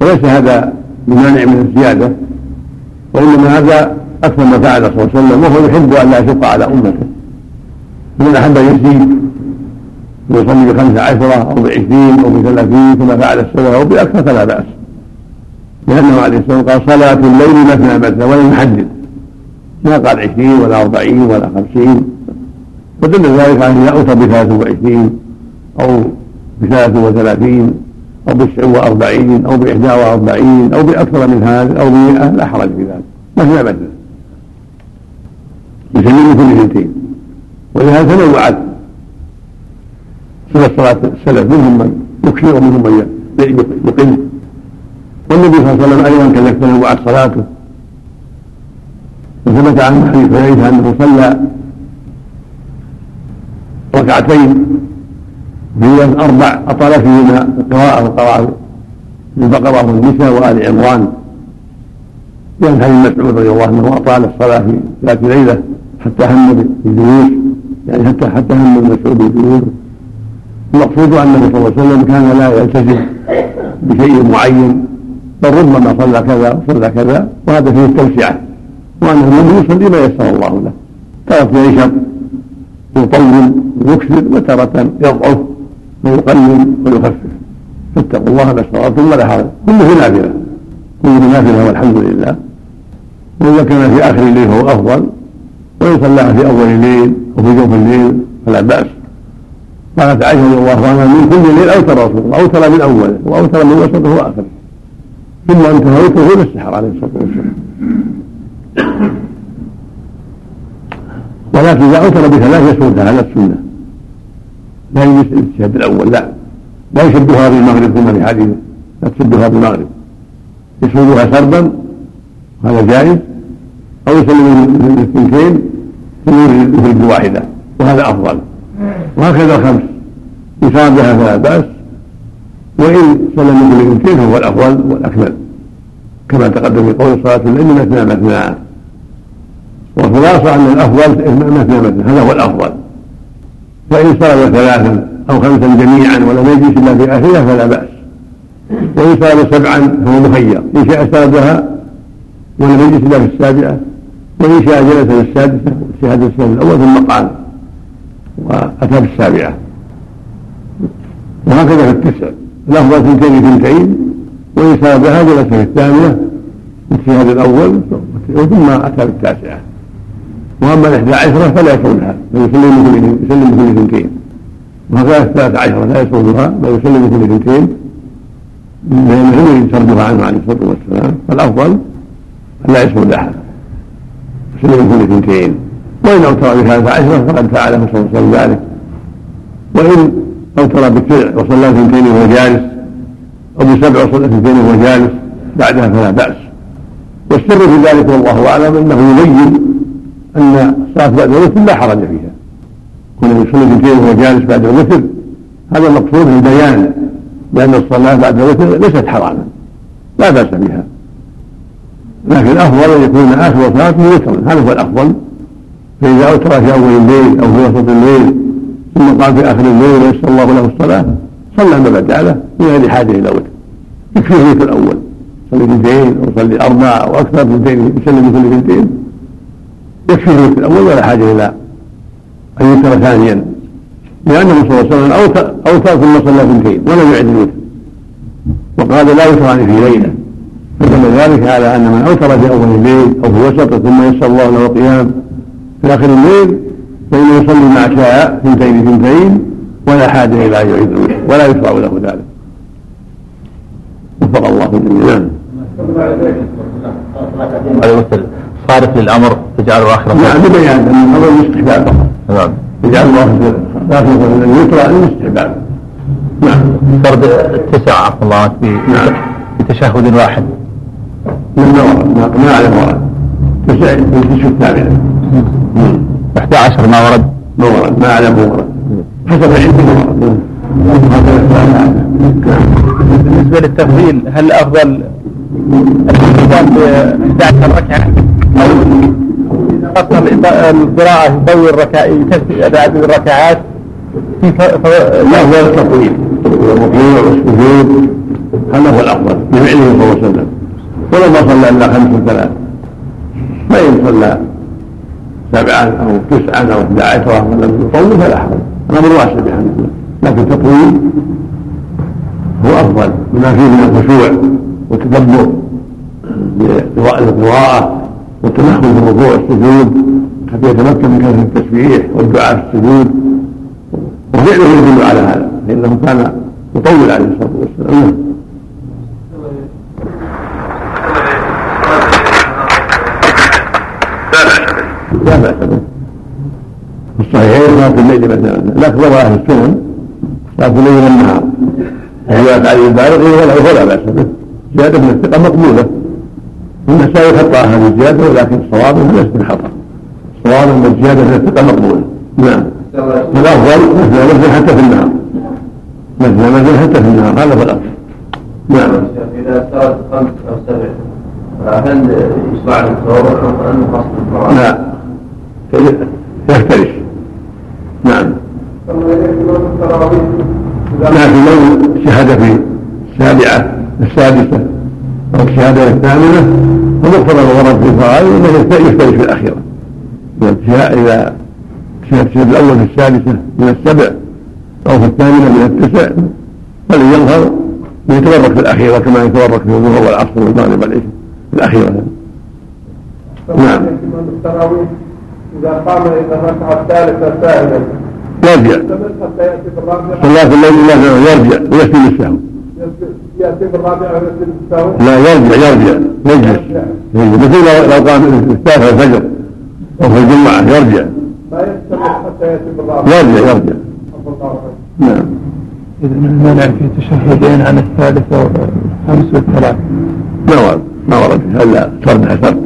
وليس هذا بمانع من الزيادة. وإنما هذا أكثر ما فعل صلى الله عليه وسلم وهو يحب أن لا يشق على أمته. فمن أحب أن يزيد ويصلي بخمس عشرة أو بعشرين أو بثلاثين كما فعل السلف أو بأكثر فلا بأس. لأنه عليه والسلام قال صلاة الليل مثنى مثنى ولم يحدد ما قال عشرين ولا أربعين ولا خمسين. ودل ذلك على إذا أوتى بثلاث وعشرين أو بثلاث وثلاثين. أو بتسع وأربعين أو بإحدى وأربعين أو بأكثر من هذا أو بمئة لا حرج في ذلك. مثنى مثنى يسلم كل اثنتين ولهذا تنوعت صفة صلاة السلف منهم من يكثر ومنهم من يقل والنبي صلى الله عليه وسلم أيضا كذلك تنوعت صلاته. وثبت عن حديث حذيفة أنه صلى ركعتين في أربع أطال فيهما القراءة وقراءة البقرة والنساء وآل عمران. لأن حديث مسعود رضي الله عنه أطال الصلاة في ذات ليلة حتى هم بالجلوس يعني حتى حتى هم مسعود بالجلوس المقصود النبي صلى الله عليه وسلم كان لا يلتزم بشيء معين بل ربما صلى كذا وصلى كذا وهذا فيه التوسعة وأنه النبي يصلي ما يسر الله له. تارة ينشط يطول ويكثر وتارة يضعف. ويقلل ويخفف فاتقوا الله ما استطعتم ولا حرج كله نافلة. كله نافلة والحمد لله. وإذا كان في آخر الليل فهو أفضل. وإن صلاها في أول الليل أو في جوف الليل فلا بأس. قالت عائشه رضي الله عنها من كل ليل اوتر رسول الله. اوتر من أوله واوتر من وسطه واخره ثم انتهى وتره السحر عليه الصلاة والسلام. ولكن إذا أوتر بثلاث يسودها هذا السنة. لا يجلس الاجتهاد الأول لا. لا يشدها بالمغرب كما في لا تشدها بالمغرب يسودها سردا هذا جائز. أو يسلم الاثنتين ثم يفرد بواحدة وهذا أفضل. وهكذا الخمس صام بها فلا بأس. وإن سلم اثنتين فهو الأفضل والأكمل. كما تقدم في قول صلاة الليل مثنى مثنى. والخلاصة أن الأفضل مثنى مثنى هذا هو الأفضل. فإن صلى ثلاثا أو خمسا جميعا ولم يجلس إلا في آخرها فلا بأس. وإن صلى سبعا فهو مخير إن شاء سردها ولم يجلس إلا في السابعة. وإن شاء جلس في السادسة شهادة السنة الأول ثم قام وأتى بالسابعة وهكذا في التسع. الأفضل اثنتين اثنتين وإن سردها جلس في الثامنة الشهاد الأول ثم أتى بالتاسعة وأما الإحدى عشرة فلا يصومها بل يسلم بكل يسلم بكل اثنتين وهكذا الثلاثة عشرة لا يصومها بل يسلم بكل اثنتين لأنه لم سردها عنه عليه الصلاة والسلام فالأفضل أن لا يصوم لها يسلم بكل اثنتين وإن أوتر بثلاثة عشرة فقد فعله صلى الله عليه وسلم ذلك. وإن أوتر بالتسع وصلى اثنتين وهو جالس أو بسبع وصلى اثنتين وهو جالس بعدها فلا بأس. والسر في ذلك والله أعلم أنه يبين أن الصلاة بعد الوتر لا حرج فيها. كون يصلي اثنتين وهو جالس بعد الوتر هذا المقصود البيان لأن الصلاة بعد الوتر ليست حراما لا بأس بها. لكن الأفضل أن يكون آخر صلاته وترا هذا هو الأفضل. فإذا أوتر في أول الليل أو في وسط الليل ثم قام في آخر الليل ويسر الله له الصلاة صلى ما بعد له من غير حاجة إلى وتر. يكفيه الوتر الأول. يصلي اثنتين أو يصلي أربعة أو أكثر اثنتين يسلم كل اثنتين يكفيه الوتر الأول ولا حاجة إلى أن يوتر ثانيا؟ لأنه صلى الله عليه وسلم أوتر أوتر ثم صلى اثنتين ولم يعد الوتر وقال لا يوتران في ليلة. فدل ذلك على أن من أوتر في أول الليل أو في وسطه ثم يسر الله له القيام في آخر الليل فإنه يصلي ما شاء اثنتين اثنتين ولا حاجة إلى أن يعيد الوتر ولا يشرع له ذلك. وفق الله جميعا الوتر صارف للأمر تجعله آخر نعم ببيان أن الأمر الاستحباب. نعم. يجعل الله داخل اليسرى الاستحباب. نعم. فرد التسع عفوا الله عنك نعم. في تشهد واحد. من ما ما عليه ورد تسع التسع الثامنة 11 ما ورد؟ ما ورد ما عليه ورد. حسب العلم ما ورد. نعم بالنسبة للتفضيل هل أفضل الإنسان ب 11 ركعة؟ أو قصر القراءة يطول ركع يكثر عدد الركعات في. لا هو التطويل والركوع والسجود هذا هو الأفضل. بفعله صلى الله عليه وسلم. ولو ما صلى إلا خمس وثلاث. فان صلى أو تسعا أو إحدى عشره ولم يطول فلا حرج. الامر واسع بحمد الله لكن التطويل هو أفضل. بما فيه من الخشوع والتدبر للقراءه والتمكن في الركوع والسجود حتى يتمكن من كثره التسبيح والدعاء في السجود. وفعله يدل على هذا فانه كان يطول عليه الصلاة والسلام. لا بأس به. في الصحيحين صلاه الليل مثلا. لكن روى أهل السنن صلاه الليل والنهار. وزيادة عليه البالغ ولا بأس به. زيادة من الثقة مقبولة. النسائي خطا هذه الزياده ولكن الصواب انه ليس خطا الصواب إن الزيادة من الثقة مقبوله نعم. والافضل مثل مثل حتى في النهار. مثل مثل حتى في النهار. هذا هو الافضل نعم. إذا صارت خمس أو سبع هل يشرع التصور أو أن فصل القرآن؟ لا. يفترش. نعم. لكن لو شهد في السابعة السادسة أو الشهادة الثامنة فمقتضى الغرض في الفرائض أنه يفترش في الأخيرة. إذا الشهد الأول في السادسة من السبع أو في الثامنة من التسع فليظهر ويتبرك في الأخيرة كما يتبرك في الظهر والعصر والمغرب والعشاء في الأخيرة. نعم. التراويح إذا قام إلى الركعة الثالثة سائلا يرجع. صلاة الليل يرجع ويسلم السهو السهو لا يرجع يرجع يجلس يجلس. مثل لو قام الثالثة الفجر أو في الجمعة يرجع. لا يستمر حتى يأتي بالرابعة يرجع يرجع. نعم. إذا المنع في تشهدين عن الثالثة والخامس والثلاث. ما ورد ما ورد هلا فرد حسب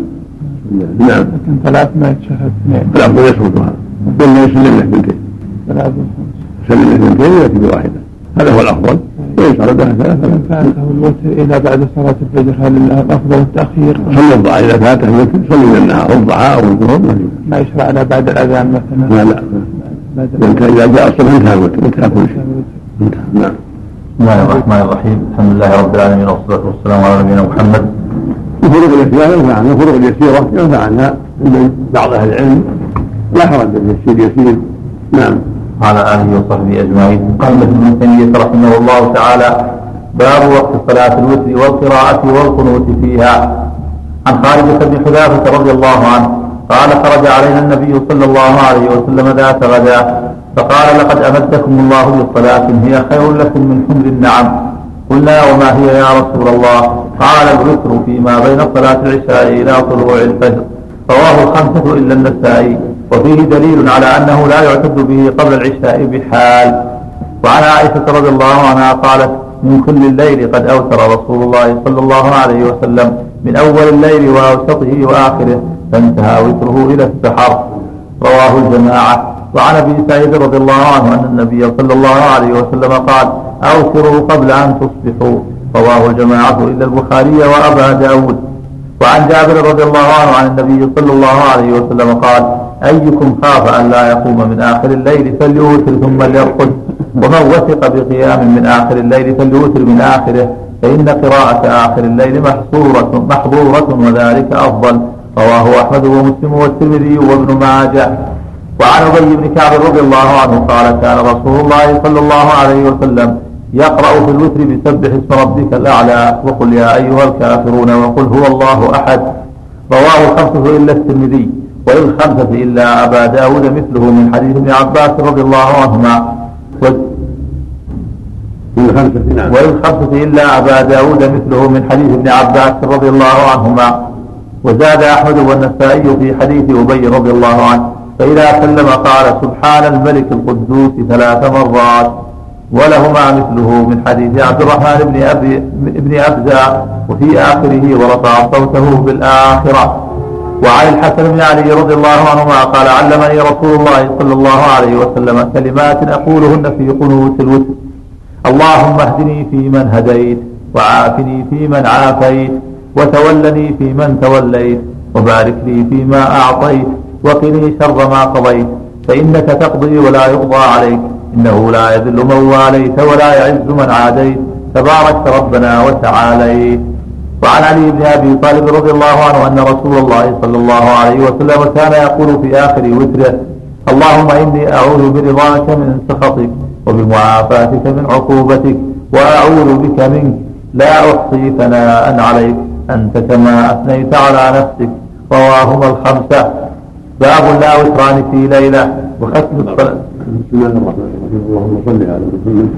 نعم. لكن ثلاث ما يتشهد اثنين. الأفضل يسردها قلنا يسلم له اثنتين ثلاث وخمس. يسلم له اثنتين ويأتي بواحدة. هذا هو الأفضل. وإن سردها ثلاثة فاته الوتر إلى بعد صلاة الفجر هل الأفضل التأخير صلي الضحى إذا فاته الوتر صلي من النهار الضحى أو الظهر ما في ما يشرع له بعد الأذان مثلا لا لا إذا جاء الصبح انتهى الوتر انتهى كل شيء نعم بسم الله الرحمن الرحيم الحمد لله رب العالمين. والصلاة والسلام على نبينا محمد الفروق اليسيرة ينفع عنها الفروق اليسيرة ينفع عنها بعض أهل العلم لا حرج في يسير نعم. وعلى آله وصحبه أجمعين. قال ابن تيمية رحمه الله تعالى باب وقت صلاة الوتر والقراءة والقنوت فيها. عن خالد بن حذافة رضي الله عنه قال خرج علينا النبي صلى الله عليه وسلم ذات غدا فقال لقد أمدكم الله بالصلاة هي خير لكم من حمر النعم. قلنا وما هي يا رسول الله؟ قال الوتر فيما بين صلاة العشاء إلى طلوع الفجر. رواه الخمسة إلا النسائي. وفيه دليل على أنه لا يعتد به قبل العشاء بحال. وعن عائشة رضي الله عنها قالت من كل الليل قد أوتر رسول الله صلى الله عليه وسلم من أول الليل وأوسطه وآخره فانتهى وتره إلى السحر. رواه الجماعة. وعن أبي سعيد رضي الله عنه أن النبي صلى الله عليه وسلم قال اوتروا قبل أن تصبحوا. رواه الجماعة إلا البخاري وأبا داود. وعن جابر رضي الله عنه عن النبي صلى الله عليه وسلم قال أيكم خاف أن لا يقوم من آخر الليل فليوتر ثم ليرقد. ومن وثق بقيام من آخر الليل فليوتر من آخره. فإن قراءة آخر الليل محضورة محضورة وذلك أفضل. رواه أحمد ومسلم والترمذي وابن ماجه. وعن أبي بن كعب رضي الله عنه قال كان رسول الله صلى الله عليه وسلم يقرأ في الوتر بسبح اسم ربك الأعلى. وقل يا أيها الكافرون وقل هو الله أحد. رواه الخمسة إلا الترمذي. وللخمسة إلا أبا داود مثله من حديث ابن عباس رضي الله عنهما. نعم. وللخمسة إلا أبا داود مثله من حديث ابن عباس رضي الله عنهما. وزاد أحمد والنسائي في حديث أبي رضي الله عنه. فإذا سلم قال سبحان الملك القدوس ثلاث مرات. ولهما مثله من حديث عبد الرحمن بن أبي ابن أبزة وفي آخره ورفع صوته بالآخرة. وعن الحسن بن علي رضي الله عنهما قال علمني رسول الله صلى الله عليه وسلم كلمات أقولهن في قنوت الوتر. اللهم اهدني فيمن هديت وعافني فيمن عافيت وتولني فيمن توليت وبارك لي فيما أعطيت وقني شر ما قضيت فإنك تقضي ولا يقضى عليك إنه لا يذل من واليت ولا يعز من عاديت تباركت ربنا وتعاليت وعن علي بن أبي طالب رضي الله عنه أن رسول الله صلى الله عليه وسلم كان يقول في آخر وتره اللهم إني أعوذ برضاك من سخطك وبمعافاتك من عقوبتك وأعوذ بك منك لا أحصي ثناء عليك أنت كما أثنيت على نفسك. رواهما الخمسة. باب لا وتران في ليلة وختم الصلاة. بسم الله الرحمن الرحيم. اللهم صل على محمد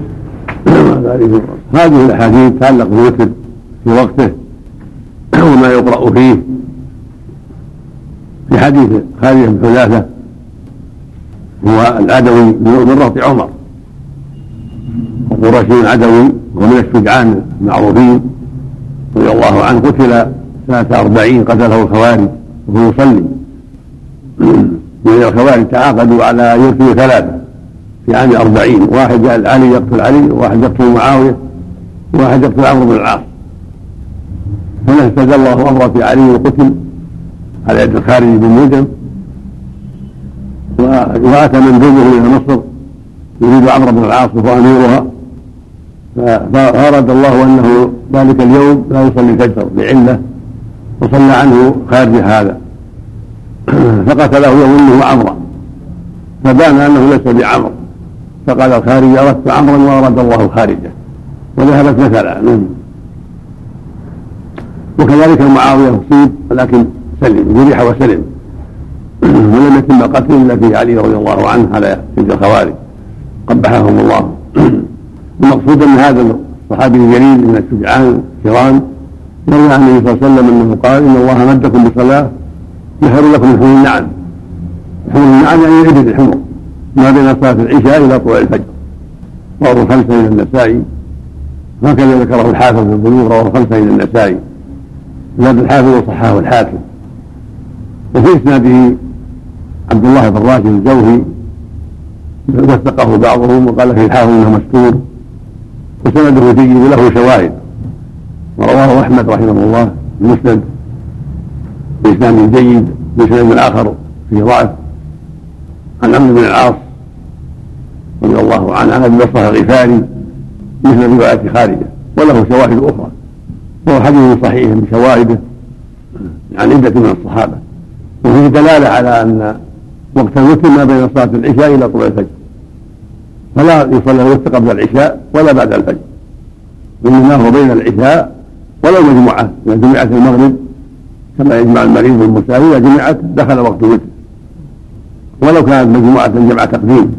هذه الأحاديث تتعلق بالوتر في وقته. وما يقرأ فيه في حديث خالد بن حذافه هو العدوي من رهط عمر. وقرشي عدوي ومن الشجعان المعروفين رضي الله عنه قتل سنة أربعين قتلة الخوارج وهو يصلي. من الخوارج تعاقدوا على يرثوا ثلاثة في عام أربعين واحد علي يقتل علي وواحد يقتل معاوية وواحد يقتل عمرو بن العاص. فنفذ الله أمره في علي وقتل على يد الخارج بن ملجم وأتى من دونه إلى مصر يريد عمرو بن العاص وهو أميرها فأراد الله أنه ذلك اليوم لا يصلي الفجر لعلة وصلى عنه خارج هذا. فقتله يظنه عمرا فبان أنه ليس بعمر فقال الخارج أردت عمرا وأراد الله خارجه. وذهبت مثلا وكذلك معاوية اصيب ولكن سلم جرح وسلم. ولم يتم قتل إلا في علي رضي الله عنه على يد الخوارج. قبحهم الله. المقصود أن هذا الصحابي الجليل من الشجعان الكرام يروي عن النبي صلى الله عليه وسلم أنه قال إن الله مدكم بصلاة يحر لكم الحمر النعم. الحمر النعم يعني الإبل الحمر. ما بين صلاة العشاء إلى طلوع الفجر. رواه الخمسه من النسائي. هكذا ذكره الحافظ في البلوغ رواه الخمسه من النسائي. زاد الحافظ وصححه الحاكم وفي اسناده عبد الله بن راشد الجوهي وثقه بعضهم وقال فيه الحافظ إنه مستور وسنده جيد له شواهد. ورواه أحمد رحمه الله المسند بإسناد جيد بإسناد آخر فيه ضعف. عن عمرو بن العاص رضي الله عنه عن أبي بصرة الغفاري مثل رواية خارجة وله شواهد أخرى. وهو حديث صحيح بشواهده عن عدة من الصحابة. وفيه دلالة على أن وقت الوتر ما بين صلاة العشاء إلى طلوع الفجر. فلا يصلى الوتر قبل العشاء ولا بعد الفجر. إنما هو بين العشاء ولو مجموعة. إذا جمعت المغرب كما يجمع المريض والمسافر إذا جمعت دخل وقت الوتر. ولو كانت مجموعة جمع تقديم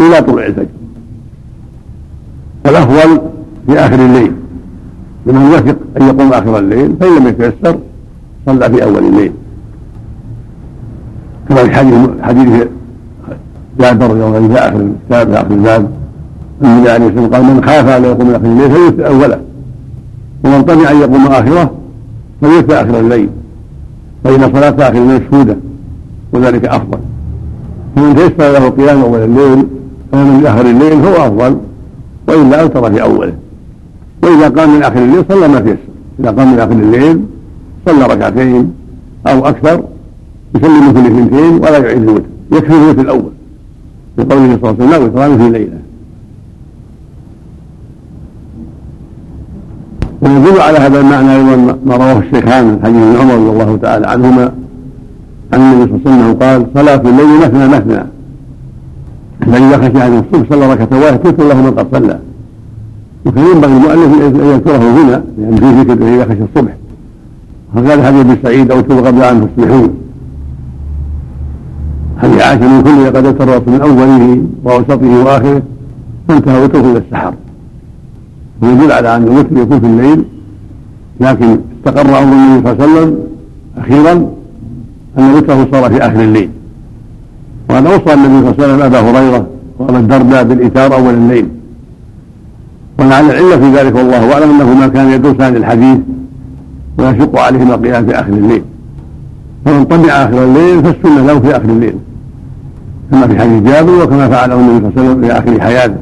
إلى طلوع الفجر. والافضل في آخر الليل. لمن وثق أن يقوم آخر الليل فإن لم يتيسر صلى في أول الليل. كما في حديث حديث جابر رضي الله عنه في آخر الكتاب في آخر الباب النبي عليه الصلاة والسلام قال من خاف أن يقوم آخر الليل فليوتر اوله ومن طمع أن يقوم آخره فليوتر آخر الليل فإن صلاة آخر الليل مشهودة وذلك أفضل. فمن تيسر له قيام أول الليل فمن آخر الليل هو أفضل وإلا اوتر في أوله. وإذا قام من آخر الليل صلى ما تيسر إذا قام من آخر الليل صلى ركعتين أو أكثر يسلم كل اثنتين ولا يعيد الوتر. يكفي الوتر الأول. لقوله صلى الله عليه وسلم في ليلة ويدل على هذا المعنى أيضا ما رواه الشيخان من حديث ابن عمر رضي الله تعالى عنهما عن النبي صلى الله عليه وسلم قال صلاة الليل مثنى مثنى فإذا خشي احد الصبح صلى ركعه واحدة تذكر له من قد صلى. وكان ينبغي المؤلف أن يذكره هنا لأن فيه ذكر اذا خشي الصبح. وقال حديث أبي سعيد أو قبل ان تصبحون حديث عائشه من كل قد اوتر من أوله وأوسطه وآخره؟ فانتهى وتره إلى السحر. ويدل على أن الوتر يكون في الليل لكن استقر أمر النبي صلى الله عليه وسلم أخيرا أن وتره صار في آخر الليل. وقد أوصى النبي صلى الله عليه وسلم أبا هريرة وأبا الدرداء بالإيثار أول الليل. ولعل العلة في ذلك والله أعلم أنه ما كان يدرسان الحديث ويشق عليهما القيام في آخر الليل. فمن طمع آخر الليل فالسنة له في آخر الليل. كما في حديث جابر وكما فعله النبي صلى الله عليه وسلم في آخر حياته.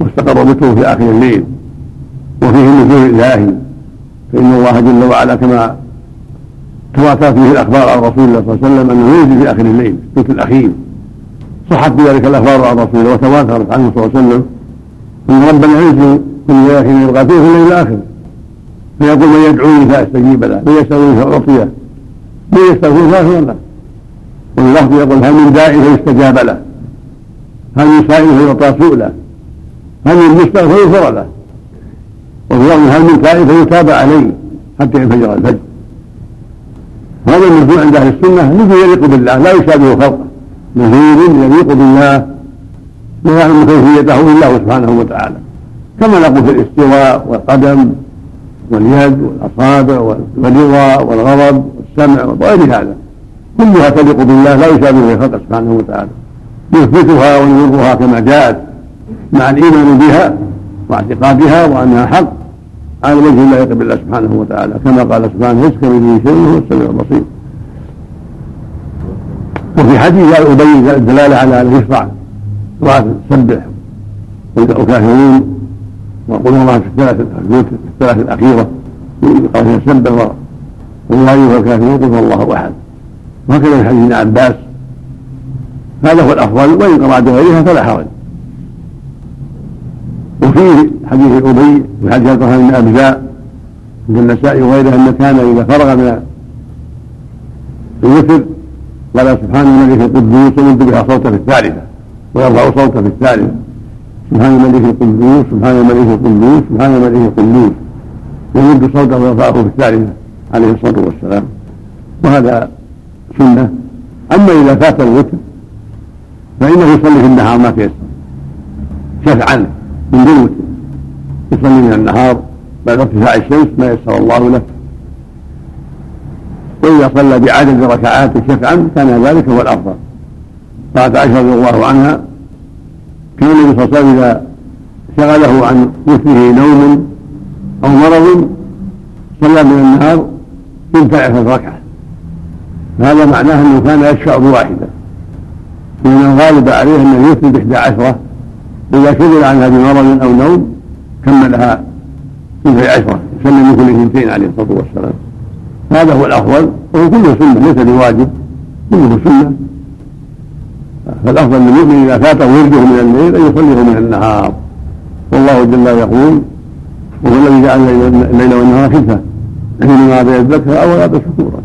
واستقر بكره في آخر الليل. وفيه النزول الالهي فإن الله جل وعلا كما تواتر فيه الأخبار عن رسول الله صلى الله عليه وسلم أنه ينزل في آخر الليل الثلث الأخير. صحت بذلك الأخبار عن رسول الله وتواترت عنه صلى الله عليه وسلم. ان ينزل كل ليله حين يبقى فيه في الليل الآخر. فيقول من يدعوني فأستجيب له من يسالني فأعطيه من يستغفر فأغفر له. واللفظ يقول هل من داعي فيستجاب له هل من سائل فيعطى سؤله هل من مستغفر فيغفر له. وفي هل من تائب فيتاب عليه حتى ينفجر الفجر. هذا النزول عند أهل السنة نزول يليق بالله لا يشابه خلقه. نزول يليق بالله. لا يعلم كيفيته الا الله سبحانه وتعالى. كما نقول في الاستواء والقدم واليد والأصابع والرضا والغضب والسمع وغير هذا. كلها تليق بالله لا يشابه خلقه سبحانه وتعالى. يثبتها ويمرها كما جاءت مع الإيمان بها واعتقادها وأنها حق على وجه لا يقبل بالله سبحانه وتعالى. كما قال سبحانه ليس كمثله شيء وهو السميع البصير. وفي حديث ابي الدلالة على ان يشرع صلاه تسبح والكافرون وقل الله في الثلاث في الثلاث الأخيرة فيها سبح ويا أيها الكافرون قل الله أحد. وهكذا في حديث ابن عباس. هذا هو الأفضل وإن قرأ بغيرها فلا حرج. وفيه حديث أبي في حديث عبد الرحمن بن ابزاء عند النسائي وغيره إن كان إذا فرغ من الوتر قال سبحان الملك القدوس ومد بها صوته في الثالثة. ويرفع صوته في الثالثه سبحان الملك القدوس سبحان الملك القدوس سبحان الملك القدوس. يمد صوته ويرفعه في الثالثه عليه الصلاة والسلام. وهذا سنة. أما إذا فات الوتر فإنه يصلي في النهار ما تيسر شفعا من دون وتر. يصلي من النهار بعد ارتفاع الشمس ما يسر الله له. وإذا صلى بعدد ركعات شفعا كان ذلك هو الأفضل. قالت عائشة رضي الله عنها كان النبي صلى الله عليه وسلم إذا شغله عن وتره نوم أو مرض صلى من النهار ينفع ركعة. هذا معناه أنه كان يشفع بواحدة. لأن الغالب عليه انه يوتر بإحدى عشرة إذا شغل عنها بمرض أو نوم كملها اثنتي عشرة يسلم من كل اثنتين عليه الصلاة والسلام. هذا هو الأفضل وهو كله سنة ليس بواجب كله سنة. فالأفضل للمؤمن إذا فاته ورده من الليل أن يصليه من النهار. والله جل يقول وهو الذي جعل الليل والنهار خلفه حينما يذكر أو لا شكورا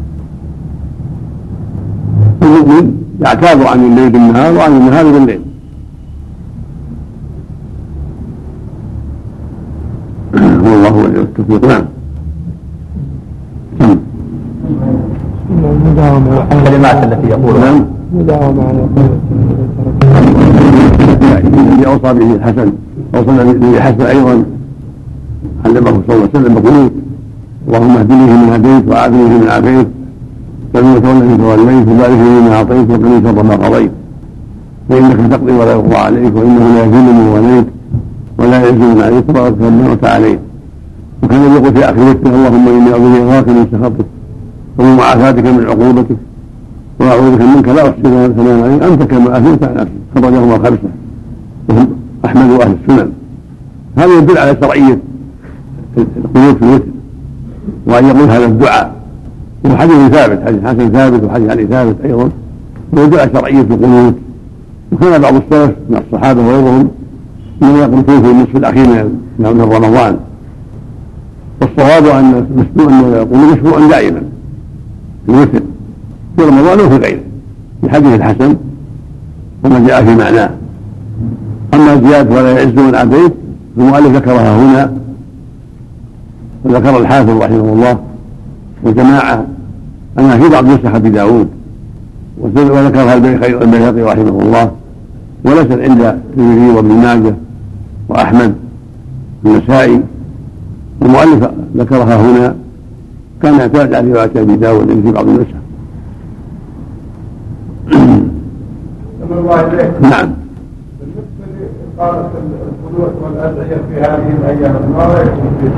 المؤمن يعتاد عن الليل بالنهار وعن النهار بالليل. والله هو التوفيق. نعم. الكلمات التي يقولها. على الذي اوصى به الحسن اوصى به الحسن أيضا علمه صلى الله عليه وسلم يقول اللهم اهدني فيمن هديت وعافني فيمن عافيت ومن تولني توليت وبارك لي فيما أعطيت وقني شر ما قضيت. فانك تقضي ولا يقضى عليك وإنه لا يذل من وليت ولا يعز من عليك تبارك ربنا عليك. وكان يقول في آخر اللهم إني أعوذ بك من سخطك ومن معافاتك من عقوبتك. واعوذ بك منك لا احصي ثناء عليك أنت كما اثنيت على نفسك خرجهما خمسه وهم أحمد وأهل السنن. هذا يدل على شرعية القنوت في الوتر وأن يقول هذا الدعاء. وهو حديث ثابت حديث حسن ثابت وحديث علي ثابت أيضا. ويدل على شرعية القنوت وكان بعض السلف من الصحابة وغيرهم من يقنطون في النصف الأخير من رمضان. والصواب أن القنوت مشروع دائما في الوتر. في رمضان وفي غيره. في حديث الحسن وما جاء في معناه. أما زياده ولا يعز من عبيد المؤلف ذكرها هنا. وذكر الحافظ رحمه الله. وجماعه انها في بعض نسخ أبي داود. وذكرها البيهقي رحمه الله. وليست عند الترمذي وابن ماجه وأحمد النسائي المؤلف ذكرها هنا. كان يعتمد على روايه أبي داود في بعض النسخ. نعم. قالت القدوة والأدعية في هذه الأيام ما فيه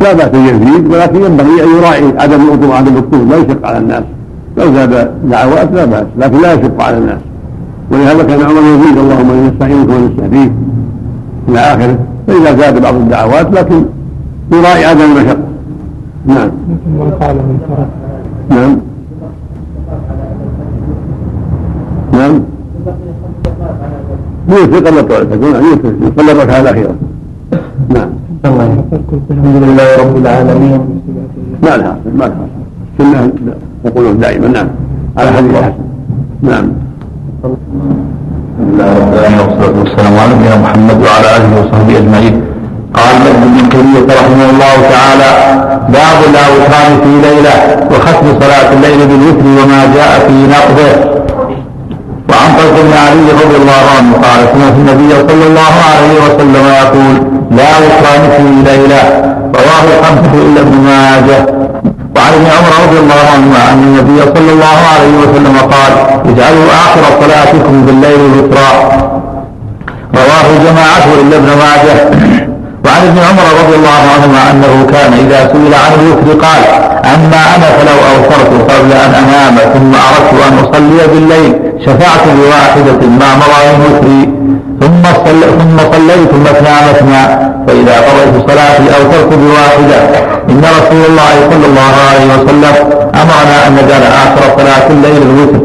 لا بأس يزيد ولكن ينبغي أن يراعي عدم الوضوء وعدم الطول لا يشق على الناس. لو زاد دعوات لا بأس لكن لا يشق على الناس. ولهذا كان عمر يزيد اللهم إنا نستعينك ونستهديك إلى آخره. فإذا زاد بعض الدعوات لكن يراعي عدم المشقة. نعم. من قال من ترك نعم. نعم. يوتر قبل الطلوع تكون يوتر يصلي الركعة الأخيرة نعم. الحمد لله رب العالمين. ما لها ما لها. السنة يقولون دائما نعم. على حديث الحسن نعم. بسم الله الرحمن الرحيم والصلاة والسلام على نبينا محمد وعلى آله وصحبه أجمعين. قال ابن تيمية رحمه الله تعالى باب الأوتار في ليلة وختم صلاة الليل بالوتر وما جاء في نقضه. وعن طلق بن علي رضي الله عنه قال سمعت النبي صلى الله عليه وسلم يقول لا وتران في ليلة رواه الخمسة إلا ابن ماجه. وعن ابن عمر رضي الله عنهما أن النبي صلى الله عليه وسلم قال اجعلوا آخر صلاتكم بالليل وترا رواه جماعة إلا ابن ماجه. وعن ابن عمر رضي الله عنهما أنه كان إذا سئل عن الوتر قال أما أنا فلو أوترت قبل أن أنام ثم أردت أن أصلي بالليل شفعت بواحدة ما مضى من وتري ثم. ثم صليت مثنى مثنى فإذا قضيت صلاتي أوترت بواحدة إن رسول الله صلى الله عليه وسلم أمرنا أن نجعل آخر صلاة الليل الوتر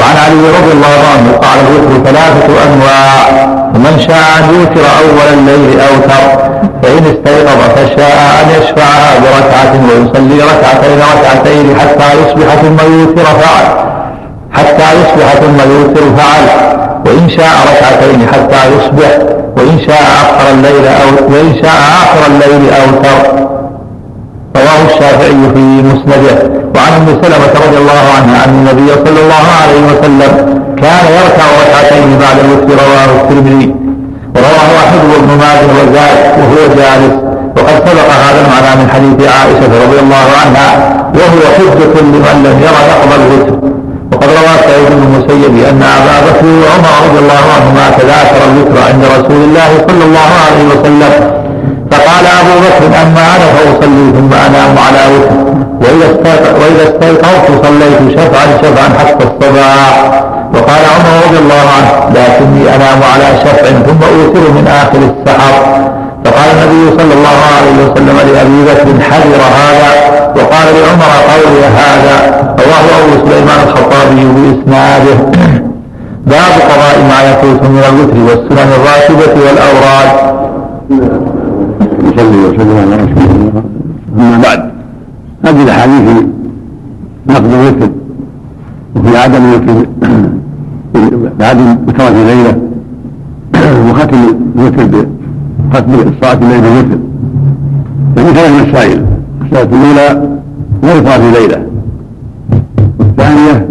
وعن علي رضي الله عنه قال الوتر ثلاثة أنواع. فمن شاء أن يوتر أول الليل أوتر فإن استيقظ فشاء أن يشفعها بركعة ويصلي ركعتين ركعتين حتى يصبح ثم يوتر فعل حتى يصبح ثم يوتر فعل. وإن شاء ركعتين حتى يصبح وإن شاء آخر الليل أو وإن شاء آخر الليل أوتر رواه الشافعي في مسنده. وعن أم سلمة رضي الله عنها أن النبي صلى الله عليه وسلم كان يركع ركعتين بعد الوتر رواه الترمذي. ورواه أحمد بن ماجه وزاد وهو جالس. وقد سبق هذا المعنى من حديث عائشة رضي الله عنها وهو حجة لمن لم ير نقض الوتر. وقد روى سعيد بن المسيب أن أبا بكر وعمر رضي الله عنهما تذاكر الوتر عند رسول الله صلى الله عليه وسلم فقال أبو بكر أما أنا فأصلي ثم أنام على وتر وإذا وإذا استيقظت صليت شفعا شفعا حتى الصباح. وقال عمر رضي الله عنه لكني أنام على شفع ثم أوتر من آخر السحر. فقال النبي صلى الله عليه وسلم لأبي بكر حذر هذا. وقال لعمر قولي هذا. رواه أبو سليمان الخطابي بإسناده. باب الأحاديث من الوتر والسنن الراتبة والأوراد. يصلي وسلم على رسول الله. أما بعد هذه الأحاديث في نقد الوتر وفي عدم الوتر بعدم بترك ليلة وختم الوتر بختم الصلاة الليل بالوتر. يعني ثلاث مسائل الصلاة الأولى غير صلاة ليلة والثانية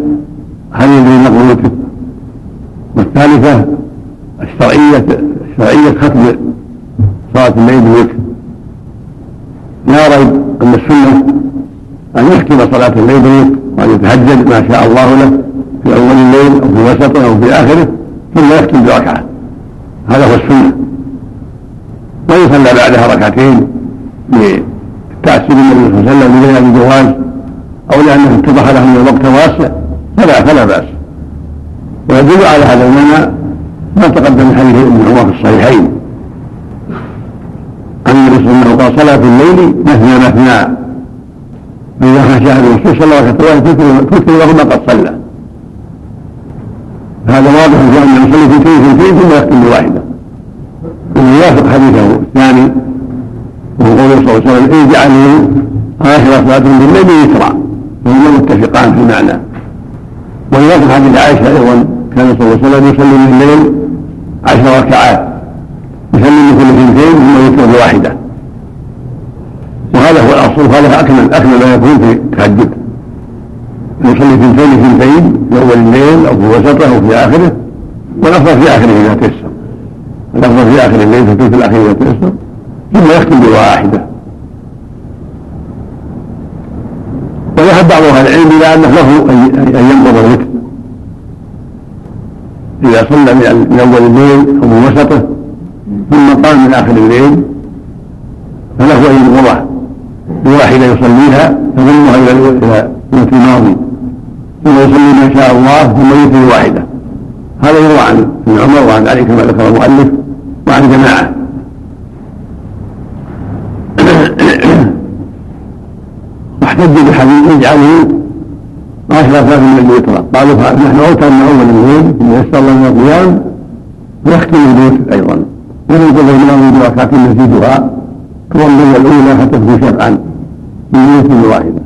هل يدري نقل الوتر؟ والثالثة الشرعية الشرعية ختم صلاة الليل بالوتر. ريب أن السنة أن يختم صلاة الليل وأن يتهجد ما شاء الله له في أول الليل أو في وسطه أو في آخره ثم يختم بركعة. هذا هو السنة. ويصلى بعدها ركعتين لتأسير النبي صلى الله عليه وسلم لبيان الجواز أو لأنه اتضح له أن الوقت واسع فلا فلا بأس. ويدل على هذا المعنى ما تقدم من حديث ابن عمر في الصحيحين. عليه وسلم قال صلاة الليل مثنى مثنى فإذا خشى أحد الرسول صلى عليه وسلم تذكر له ما قد صلى. هذا واضح في أنه يصلي في كيف في ثم يختم بواحدة ويوافق حديثه. الثاني وهو قوله صلى الله عليه وسلم اجعلوا آخر صلاة بالليل يسرع وهما متفقان في المعنى ويوافق حديث عائشة أيضا كان صلى الله عليه وسلم يصلي من الليل عشر ركعات. يصلي من كل اثنتين ثم يترك بواحدة وهذا هو الأصل وهذا أكمل أكمل ما يكون في التهجد. يصلي اثنتين اثنتين في أول الليل أو في وسطه أو في آخره والأفضل في آخره إذا تيسر. الأفضل في آخر الليل في الثلث الأخير إذا تيسر ثم يختم بواحدة. وذهب بعض أهل العلم إلى أنه له ان ينقض الوتر. إذا صلى من أول الليل أو من وسطه ثم قام من آخر الليل فله أن ينقضه. بواحده يصليها تضمها إلى الوتر الماضي. ثم يصلي ما شاء الله ثم يوتر واحدة. هذا يروى عن ابن عمر وعن علي كما ذكر المؤلف وعن جماعة. واحتجوا بحديث اجعله عشر ثلاث من الوتر قالوا نحن اوترنا أول الليل يسر الله من القيام ويختم البيت أيضا. وننقض الماضي بركعة نزيدها تولي الأولى حتى تكون شفعا من بيت واحدة.